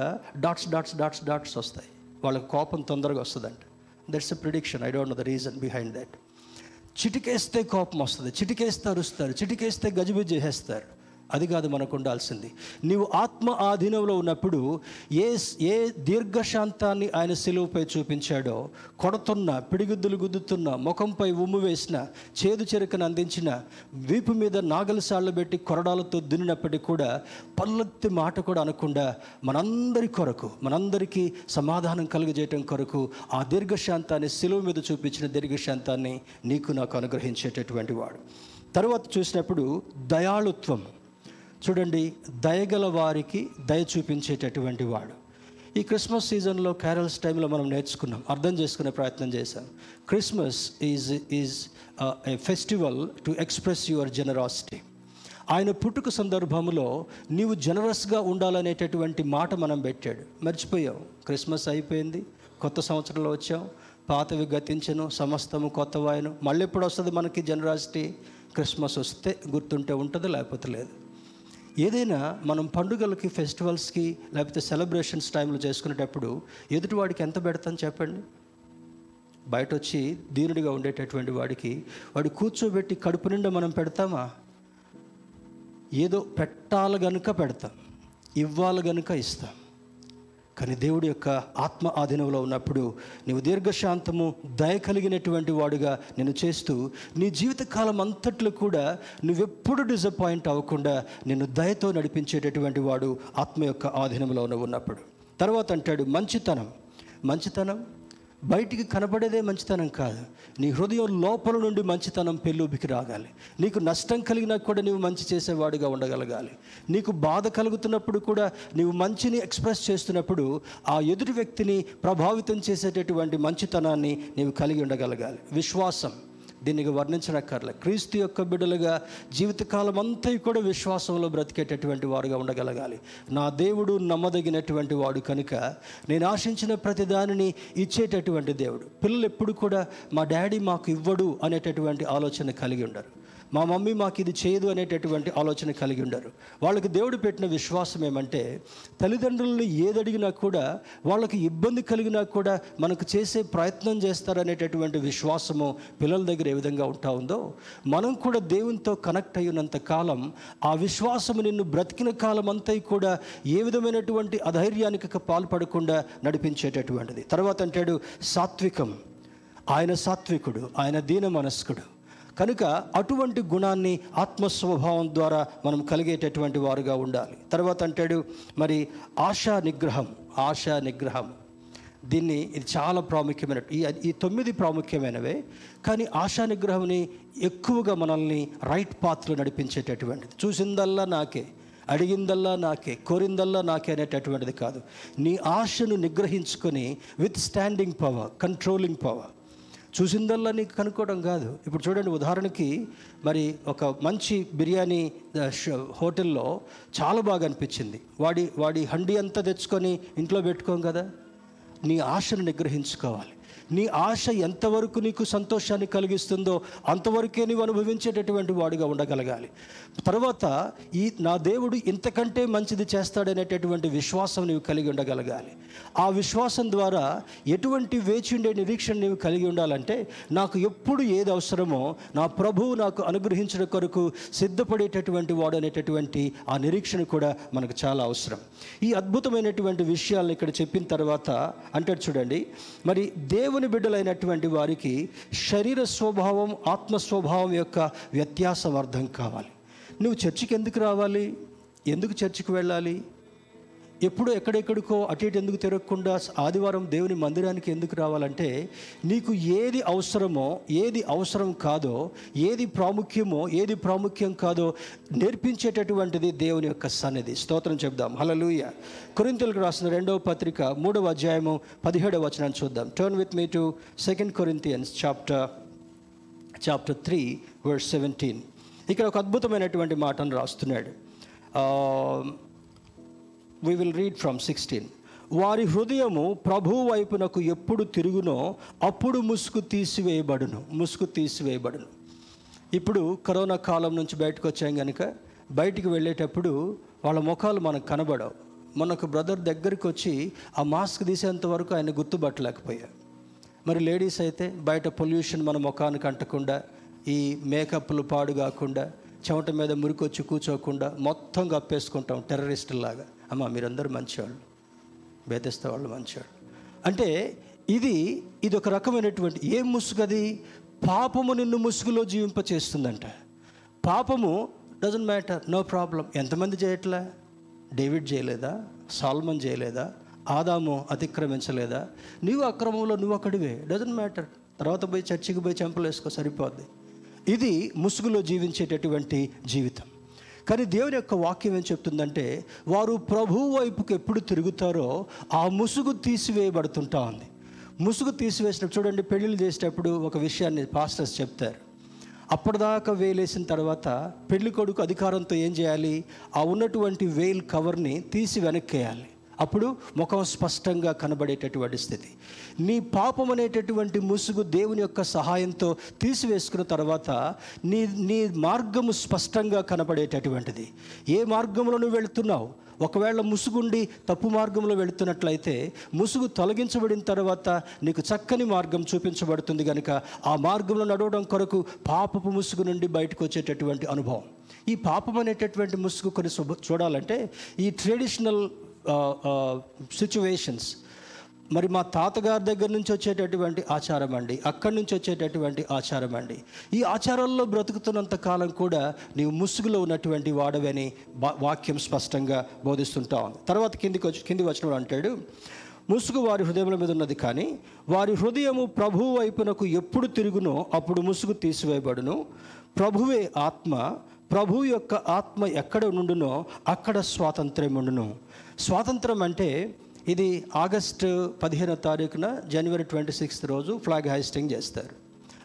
Speaker 1: డాట్స్ డాట్స్ డాట్స్ డాట్స్ వస్తాయి. వాళ్ళకి కోపం తొందరగా వస్తుందంట. That's a prediction I don't know the reason behind that చిటికేస్తే కోపం వస్తుంది. చిటికేస్తే అరుస్తారు. చిటికేస్తే గజిబిజి చేసేస్తారు అది కాదు మనకు ఉండాల్సింది. నీవు ఆత్మ ఆధీనంలో ఉన్నప్పుడు ఏ ఏ దీర్ఘశాంతాన్ని ఆయన సెలువుపై చూపించాడో కొడుతున్న పిడిగుద్దులు గుద్దుతున్న ముఖంపై ఉమ్ము వేసిన చేదు చెరుకను అందించిన వీపు మీద నాగలసాళ్ళు పెట్టి కొరడాలతో దున్నినప్పటికీ కూడా పల్లెత్తి మాట కూడా అనకుండా మనందరి కొరకు మనందరికీ సమాధానం కలుగజేయటం కొరకు ఆ దీర్ఘశాంతాన్ని సెలువు మీద చూపించిన దీర్ఘశాంతాన్ని నీకు నాకు అనుగ్రహించేటటువంటి వాడు. తర్వాత చూసినప్పుడు దయాళుత్వం. చూడండి దయగల వారికి దయ చూపించేటటువంటి వాడు. ఈ క్రిస్మస్ సీజన్లో క్యారల్స్ టైంలో మనం నేర్చుకున్నాం అర్థం చేసుకునే ప్రయత్నం చేశాం. Christmas is is a festival to express your generosity. ఆయన పుట్టుక సందర్భంలో నీవు జనరస్గా ఉండాలనేటటువంటి మాట మనం పెట్టాడు. మర్చిపోయావు క్రిస్మస్ అయిపోయింది కొత్త సంవత్సరంలో వచ్చాం పాతవి గతించను సమస్తము కొత్త వాయను మళ్ళీ ఎప్పుడు వస్తుంది మనకి జనరాసిటీ? క్రిస్మస్ వస్తే గుర్తుంటే ఉంటుంది లేకపోతే లేదు? ఏదైనా మనం పండుగలకి ఫెస్టివల్స్కి లేకపోతే సెలబ్రేషన్స్ టైంలో చేసుకునేటప్పుడు ఎదుటివాడికి ఎంత పెడతాను చెప్పండి? బయట వచ్చి దీనుడిగా ఉండేటటువంటి వాడికి వాడు కూర్చోబెట్టి కడుపు నిండా మనం పెడతామా? ఏదో పెట్టాలి గనుక పెడతాం ఇవ్వాలి గనుక ఇస్తాం. కానీ దేవుడి యొక్క ఆత్మ ఆధీనంలో ఉన్నప్పుడు నీవు దీర్ఘశాంతము దయ కలిగినటువంటి వాడుగా నేను చేస్తూ నీ జీవితకాలం అంతట్లో కూడా నువ్వెప్పుడు డిసప్పాయింట్ అవ్వకుండా నిన్ను దయతో నడిపించేటటువంటి వాడు ఆత్మ యొక్క ఆధీనంలో ఉన్నప్పుడు. తర్వాత అంటాడు మంచితనం. మంచితనం? బయటికి కనబడేదే మంచితనం కాదు. నీ హృదయం లోపల నుండి మంచితనం పెళ్ళూపికి రాగాలి. నీకు నష్టం కలిగినా కూడా నీవు మంచి చేసేవాడిగా ఉండగలగాలి. నీకు బాధ కలుగుతున్నప్పుడు కూడా నీవు మంచిని ఎక్స్ప్రెస్ చేస్తున్నప్పుడు ఆ ఎదుటి వ్యక్తిని ప్రభావితం చేసేటటువంటి మంచితనాన్ని నీవు కలిగి ఉండగలగాలి. విశ్వాసం. దీనికి వర్ణించనక్కర్లే. క్రీస్తు యొక్క బిడ్డలుగా జీవితకాలం అంతా కూడా విశ్వాసంలో బ్రతికేటటువంటి వారుగా ఉండగలగాలి. నా దేవుడు నమ్మదగినటువంటి వాడు కనుక నేను ఆశించిన ప్రతి దానిని ఇచ్చేటటువంటి దేవుడు. పిల్లలు ఎప్పుడు కూడా మా డాడీ మాకు ఇవ్వడు అనేటటువంటి ఆలోచన కలిగి ఉండరు. మా మమ్మీ మాకు ఇది చేయదు అనేటటువంటి ఆలోచన కలిగి ఉండరు. వాళ్ళకి దేవుడు పెట్టిన విశ్వాసం ఏమంటే తల్లిదండ్రులను ఏదడిగినా కూడా వాళ్ళకి ఇబ్బంది కలిగినా కూడా మనకు చేసే ప్రయత్నం చేస్తారనేటటువంటి విశ్వాసము పిల్లల దగ్గర ఏ విధంగా ఉంటా ఉందో మనం కూడా దేవునితో కనెక్ట్ అయినంత కాలం ఆ విశ్వాసము నిన్ను బ్రతికిన కాలం అంతా కూడా ఏ విధమైనటువంటి అధైర్యానికి పాల్పడకుండా నడిపించేటటువంటిది. తర్వాత అంటాడు సాత్వికం. ఆయన సాత్వికుడు ఆయన దీన మనస్కుడు కనుక అటువంటి గుణాన్ని ఆత్మస్వభావం ద్వారా మనం కలిగేటటువంటి వారుగా ఉండాలి. తర్వాత అంటాడు మరి ఆశా నిగ్రహం ఆశా నిగ్రహం. దీన్ని ఇది చాలా ప్రాముఖ్యమైన ఈ ఈ తొమ్మిది ప్రాముఖ్యమైనవే. కానీ ఆశా నిగ్రహంని ఎక్కువగా మనల్ని రైట్ పాత్రలో నడిపించేటటువంటిది. చూసిందల్లా నాకే అడిగిందల్లా నాకే కోరిందల్లా నాకే అనేటటువంటిది కాదు. నీ ఆశను నిగ్రహించుకొని withstanding power controlling power చూసిందల్లా నీకు కనుక్కోవడం కాదు. ఇప్పుడు చూడండి ఉదాహరణకి మరి ఒక మంచి బిర్యానీ హోటల్లో చాలా బాగా అనిపించింది. వాడి వాడి హండీ అంతా తెచ్చుకొని ఇంట్లో పెట్టుకోం కదా? నీ ఆశను నిగ్రహించుకోవాలి. నీ ఆశ ఎంతవరకు నీకు సంతోషాన్ని కలిగిస్తుందో అంతవరకే నీవు అనుభవించేటటువంటి వాడుగా ఉండగలగాలి. తర్వాత ఈ నా దేవుడు ఇంతకంటే మంచిది చేస్తాడనేటటువంటి విశ్వాసం నీవు కలిగి ఉండగలగాలి. ఆ విశ్వాసం ద్వారా ఎటువంటి వేచి ఉండే నిరీక్షణ నీవు కలిగి ఉండాలంటే నాకు ఎప్పుడు ఏది అవసరమో నా ప్రభువు నాకు అనుగ్రహించడం కొరకు సిద్ధపడేటటువంటి వాడు అనేటటువంటి ఆ నిరీక్షణ కూడా మనకు చాలా అవసరం. ఈ అద్భుతమైనటువంటి విషయాలను ఇక్కడ చెప్పిన తర్వాత అంటాడు చూడండి మరి దేవుని బిడ్డలైనటువంటి వారికి శరీర స్వభావం ఆత్మ స్వభావం యొక్క వ్యత్యాసం అర్థం కావాలి. నువ్వు చర్చికి ఎందుకు రావాలి? ఎందుకు చర్చికి వెళ్ళాలి? ఎప్పుడు ఎక్కడెక్కడికో అటు ఇటు ఎందుకు తిరగకుండా ఆదివారం దేవుని మందిరానికి ఎందుకు రావాలంటే నీకు ఏది అవసరమో ఏది అవసరం కాదో ఏది ప్రాముఖ్యమో ఏది ప్రాముఖ్యం కాదో నేర్పించేటటువంటిది దేవుని యొక్క సన్నిధి. స్తోత్రం చెప్దాం హలలుయ కొరింతలకు రాసిన రెండవ పత్రిక మూడవ అధ్యాయము పదిహేడవ వచనాన్ని చూద్దాం. Turn with me to second Corinthians chapter chapter three verse seventeen ఇక్కడ ఒక అద్భుతమైనటువంటి మాటను రాస్తున్నాడు. We will read from sixteen వారి హృదయము ప్రభు వైపునకు ఎప్పుడు తిరుగునో అప్పుడు ముసుగు తీసివేయబడును. ముసుగు తీసివేయబడును. ఇప్పుడు కరోనా కాలం నుంచి బయటకు వచ్చాం కనుక బయటికి వెళ్ళేటప్పుడు వాళ్ళ ముఖాలు మనకు కనబడవు. మనకు బ్రదర్ దగ్గరికి వచ్చి ఆ మాస్క్ తీసేంత వరకు ఆయన గుర్తుపట్టలేకపోయా మరి లేడీస్ అయితే బయట పొల్యూషన్ మన ముఖానికి అంటకుండా ఈ మేకప్లు పాడు కాకుండా చెమట మీద మురికొచ్చి కూర్చోకుండా మొత్తం కప్పేసుకుంటాం టెర్రరిస్టులాగా అమ్మ మీరందరూ మంచివాళ్ళు. బేతేస్తే వాళ్ళు మంచివాళ్ళు. అంటే ఇది ఇది ఒక రకమైనటువంటి ఏం ముసుగది? పాపము నిన్ను ముసుగులో జీవింప చేస్తుందంట పాపము డజంట్ మ్యాటర్ నో ప్రాబ్లం ఎంతమంది చేయట్లే? డేవిడ్ చేయలేదా? సాల్మన్ చేయలేదా? ఆదాము అతిక్రమించలేదా? నీవు అక్రమంలో నువ్వు అక్కడివే. డజంట్ మ్యాటర్ తర్వాత పోయి చర్చికి పోయి చెంపలు వేసుకో సరిపోద్ది. ఇది ముసుగులో జీవించేటటువంటి జీవితం. కానీ దేవుని యొక్క వాక్యం ఏం చెప్తుందంటే వారు ప్రభు వైపుకి ఎప్పుడు తిరుగుతారో ఆ ముసుగు తీసివేయబడుతుంటా ఉంది. ముసుగు తీసివేసినప్పుడు చూడండి పెళ్ళిళ్ళు చేసేటప్పుడు ఒక విషయాన్ని పాస్టర్స్ చెప్తారు. అప్పటిదాకా వేలేసిన తర్వాత పెళ్ళి కొడుకు అధికారంతో ఏం చేయాలి? ఆ ఉన్నటువంటి వేల్ కవర్ని తీసి వెనక్కేయాలి. అప్పుడు ముఖం స్పష్టంగా కనబడేటటువంటి స్థితి. నీ పాపం అనేటటువంటి ముసుగు దేవుని యొక్క సహాయంతో తీసివేసుకున్న తర్వాత నీ నీ మార్గము స్పష్టంగా కనబడేటటువంటిది. ఏ మార్గంలో నువ్వు వెళుతున్నావు? ఒకవేళ ముసుగుండి తప్పు మార్గంలో వెళుతున్నట్లయితే ముసుగు తొలగించబడిన తర్వాత నీకు చక్కని మార్గం చూపించబడుతుంది కనుక ఆ మార్గంలో నడవడం కొరకు పాపపు ముసుగు నుండి బయటకు వచ్చేటటువంటి అనుభవం. ఈ పాపం అనేటటువంటి ముసుగు కొన్ని చూడాలంటే ఈ ట్రెడిషనల్ సిచ్యువేషన్స్ మరి మా తాతగారి దగ్గర నుంచి వచ్చేటటువంటి ఆచారం అండి అక్కడి నుంచి వచ్చేటటువంటి ఆచారం అండి ఈ ఆచారాల్లో బ్రతుకుతున్నంత కాలం కూడా నీవు ముసుగులో ఉన్నటువంటి వాడవని వాక్యం స్పష్టంగా బోధిస్తుంటా ఉంది. తర్వాత కిందికి వచ్చి కింది వచ్చినప్పుడు అంటాడు ముసుగు వారి హృదయముల మీద ఉన్నది కానీ వారి హృదయము ప్రభువు వైపునకు ఎప్పుడు తిరుగునో అప్పుడు ముసుగు తీసివేయబడును. ప్రభువే ఆత్మ ప్రభు యొక్క ఆత్మ ఎక్కడ నుండునో అక్కడ స్వాతంత్ర్యం ఉండును. స్వాతంత్రం అంటే ఇది ఆగస్టు పదిహేనో తారీఖున జనవరి ట్వంటీ సిక్స్త్ రోజు ఫ్లాగ్ హైస్టింగ్ చేస్తారు.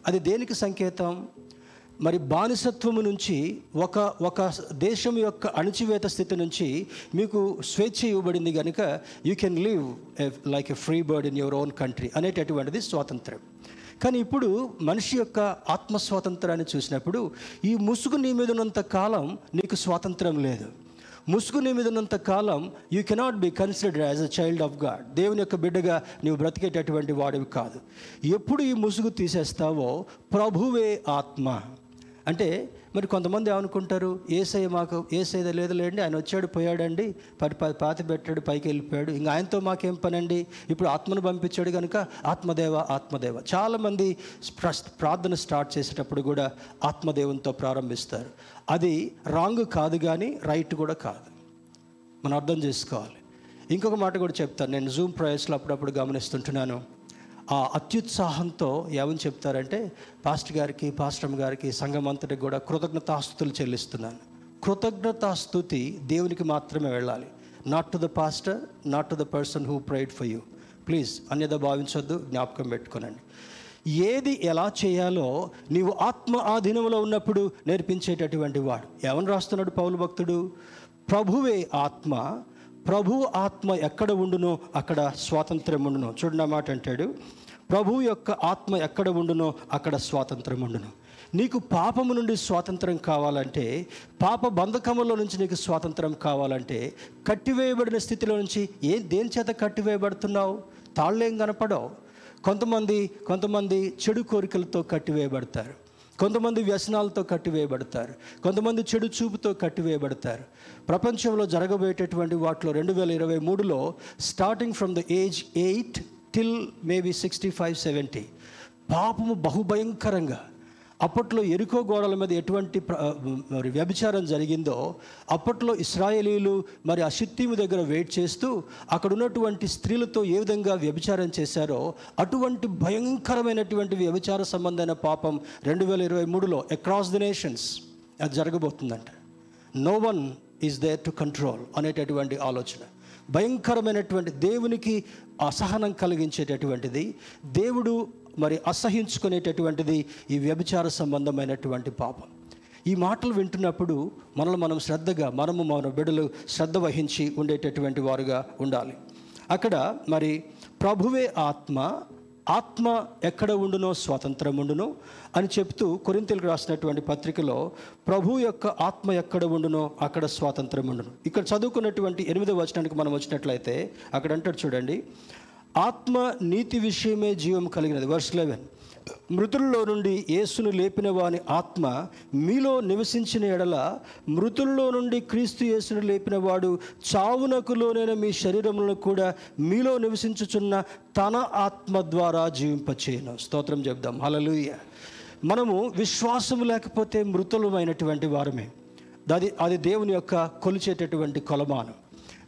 Speaker 1: అది దేనికి సంకేతం? మరి బానిసత్వము నుంచి ఒక ఒక దేశం యొక్క అణచివేత స్థితి నుంచి మీకు స్వేచ్ఛ ఇవ్వబడింది కనుక you can live like a free bird in your own country అనేటటువంటిది స్వాతంత్రం కానీ ఇప్పుడు మనిషి యొక్క ఆత్మ స్వాతంత్రాన్ని చూసినప్పుడు ఈ ముసుగు నీ మీద ఉన్నంత కాలం నీకు స్వాతంత్రం లేదు. ముసుగు నీ మీద ఉన్నంత కాలం you cannot be considered as a child of God దేవుని యొక్క బిడ్డగా నీవు బ్రతికేటటువంటి వాడివి కాదు. ఎప్పుడు ఈ ముసుగు తీసేస్తావో ప్రభువే ఆత్మ. అంటే మరి కొంతమంది ఏమనుకుంటారు? ఏసై మాకు ఏసై లేదులేండి ఆయన వచ్చాడు పోయాడండి పది పది పాతి పెట్టాడు పైకి వెళ్ళిపోయాడు. ఇంకా ఆయనతో మాకేం పనండి? ఇప్పుడు ఆత్మను పంపించాడు కనుక ఆత్మదేవ ఆత్మదేవ. చాలామంది ప్రార్థన స్టార్ట్ చేసేటప్పుడు కూడా ఆత్మదేవంతో ప్రారంభిస్తారు. అది రాంగ్ కాదు కానీ రైట్ కూడా కాదు. మనం అర్థం చేసుకోవాలి. ఇంకొక మాట కూడా చెప్తాను. నేను జూమ్ ప్రయస్లో అప్పుడప్పుడు గమనిస్తుంటున్నాను. ఆ అత్యుత్సాహంతో ఏమని చెప్తారంటే పాస్టర్ గారికి పాస్టమ్ గారికి సంఘం అంతటికి కూడా కృతజ్ఞతాస్తుతులు చెల్లిస్తున్నాను. కృతజ్ఞతాస్తుతి దేవునికి మాత్రమే వెళ్ళాలి. Not to the pastor not to the person who pride for you please అన్యద భావించొద్దు జ్ఞాపకం పెట్టుకోనండి. ఏది ఎలా చేయాలో నీవు ఆత్మ ఆధీనంలో ఉన్నప్పుడు నేర్పించేటటువంటి వాడు. ఏమని రాస్తున్నాడు పౌలు భక్తుడు? ప్రభువే ఆత్మ. ప్రభు ఆత్మ ఎక్కడ ఉండునో అక్కడ స్వాతంత్రం ఉండును. చూడండి మాట అంటాడు. ప్రభు యొక్క ఆత్మ ఎక్కడ ఉండునో అక్కడ స్వాతంత్రం ఉండును. నీకు పాపము నుండి స్వాతంత్రం కావాలంటే పాప బంధకములో నుంచి నీకు స్వాతంత్రం కావాలంటే కట్టివేయబడిన స్థితిలో నుంచి ఏ దేని చేత కట్టివేయబడుతున్నావు? తాళ్ళేం కనపడవు. కొంతమంది కొంతమంది చెడు కోరికలతో కట్టివేయబడతారు. కొంతమంది వ్యసనాలతో కట్టివేయబడతారు. కొంతమంది చెడు చూపుతో కట్టివేయబడతారు. ప్రపంచంలో జరగబోయేటటువంటి వాటిలో రెండు వేల ఇరవై మూడులో starting from the age eight till maybe sixty five seventy పాపము బహుభయంకరంగా అప్పట్లో ఎరుకో గోడల మీద ఎటువంటి ప్ర- మరి వ్యభిచారం జరిగిందో అప్పట్లో ఇస్రాయేలీలు మరి అశిత్తీము దగ్గర వెయిట్ చేస్తూ అక్కడ ఉన్నటువంటి స్త్రీలతో ఏ విధంగా వ్యభిచారం చేశారో అటువంటి భయంకరమైనటువంటి వ్యభిచార సంబంధమైన పాపం రెండు వేల ఇరవై మూడులో అక్రాస్ ది నేషన్స్ అది జరగబోతుందంట. No one is there to control అనేటటువంటి ఆలోచన. భయంకరమైనటువంటి దేవునికి అసహనం కలిగించేటటువంటిది దేవుడు మరి అసహించుకునేటటువంటిది ఈ వ్యభిచార సంబంధమైనటువంటి పాపం. ఈ మాటలు వింటున్నప్పుడు మనల్ని మనం శ్రద్ధగా మనము మన బిడ్డలు శ్రద్ధ వహించి ఉండేటటువంటి వారుగా ఉండాలి. అక్కడ మరి ప్రభువే ఆత్మ ఆత్మ ఎక్కడ ఉండునో స్వాతంత్రం ఉండును అని చెప్తూ కొరింతలకు రాసినటువంటి పత్రికలో ప్రభు యొక్క ఆత్మ ఎక్కడ ఉండునో అక్కడ స్వాతంత్రం ఉండును. ఇక్కడ చదువుకున్నటువంటి ఎనిమిదో వచనానికి మనం వచ్చినట్లయితే అక్కడ అంటాడు చూడండి ఆత్మ నీతి విషయమే జీవం కలిగినది. Verse eleven. మృతుల్లో నుండి యేసును లేపిన వాని ఆత్మ మీలో నివసించిన ఎడల మృతుల్లో నుండి క్రీస్తు యేసును లేపిన వాడు చావునకు లోనైన మీ శరీరములను కూడా మీలో నివసించుచున్న తన ఆత్మ ద్వారా జీవింపచేయను. స్తోత్రం చెప్దాం. హలలుయ మనము విశ్వాసం లేకపోతే మృతులమైనటువంటి వారమే. అది అది దేవుని యొక్క కొలిచేటటువంటి కొలమానం.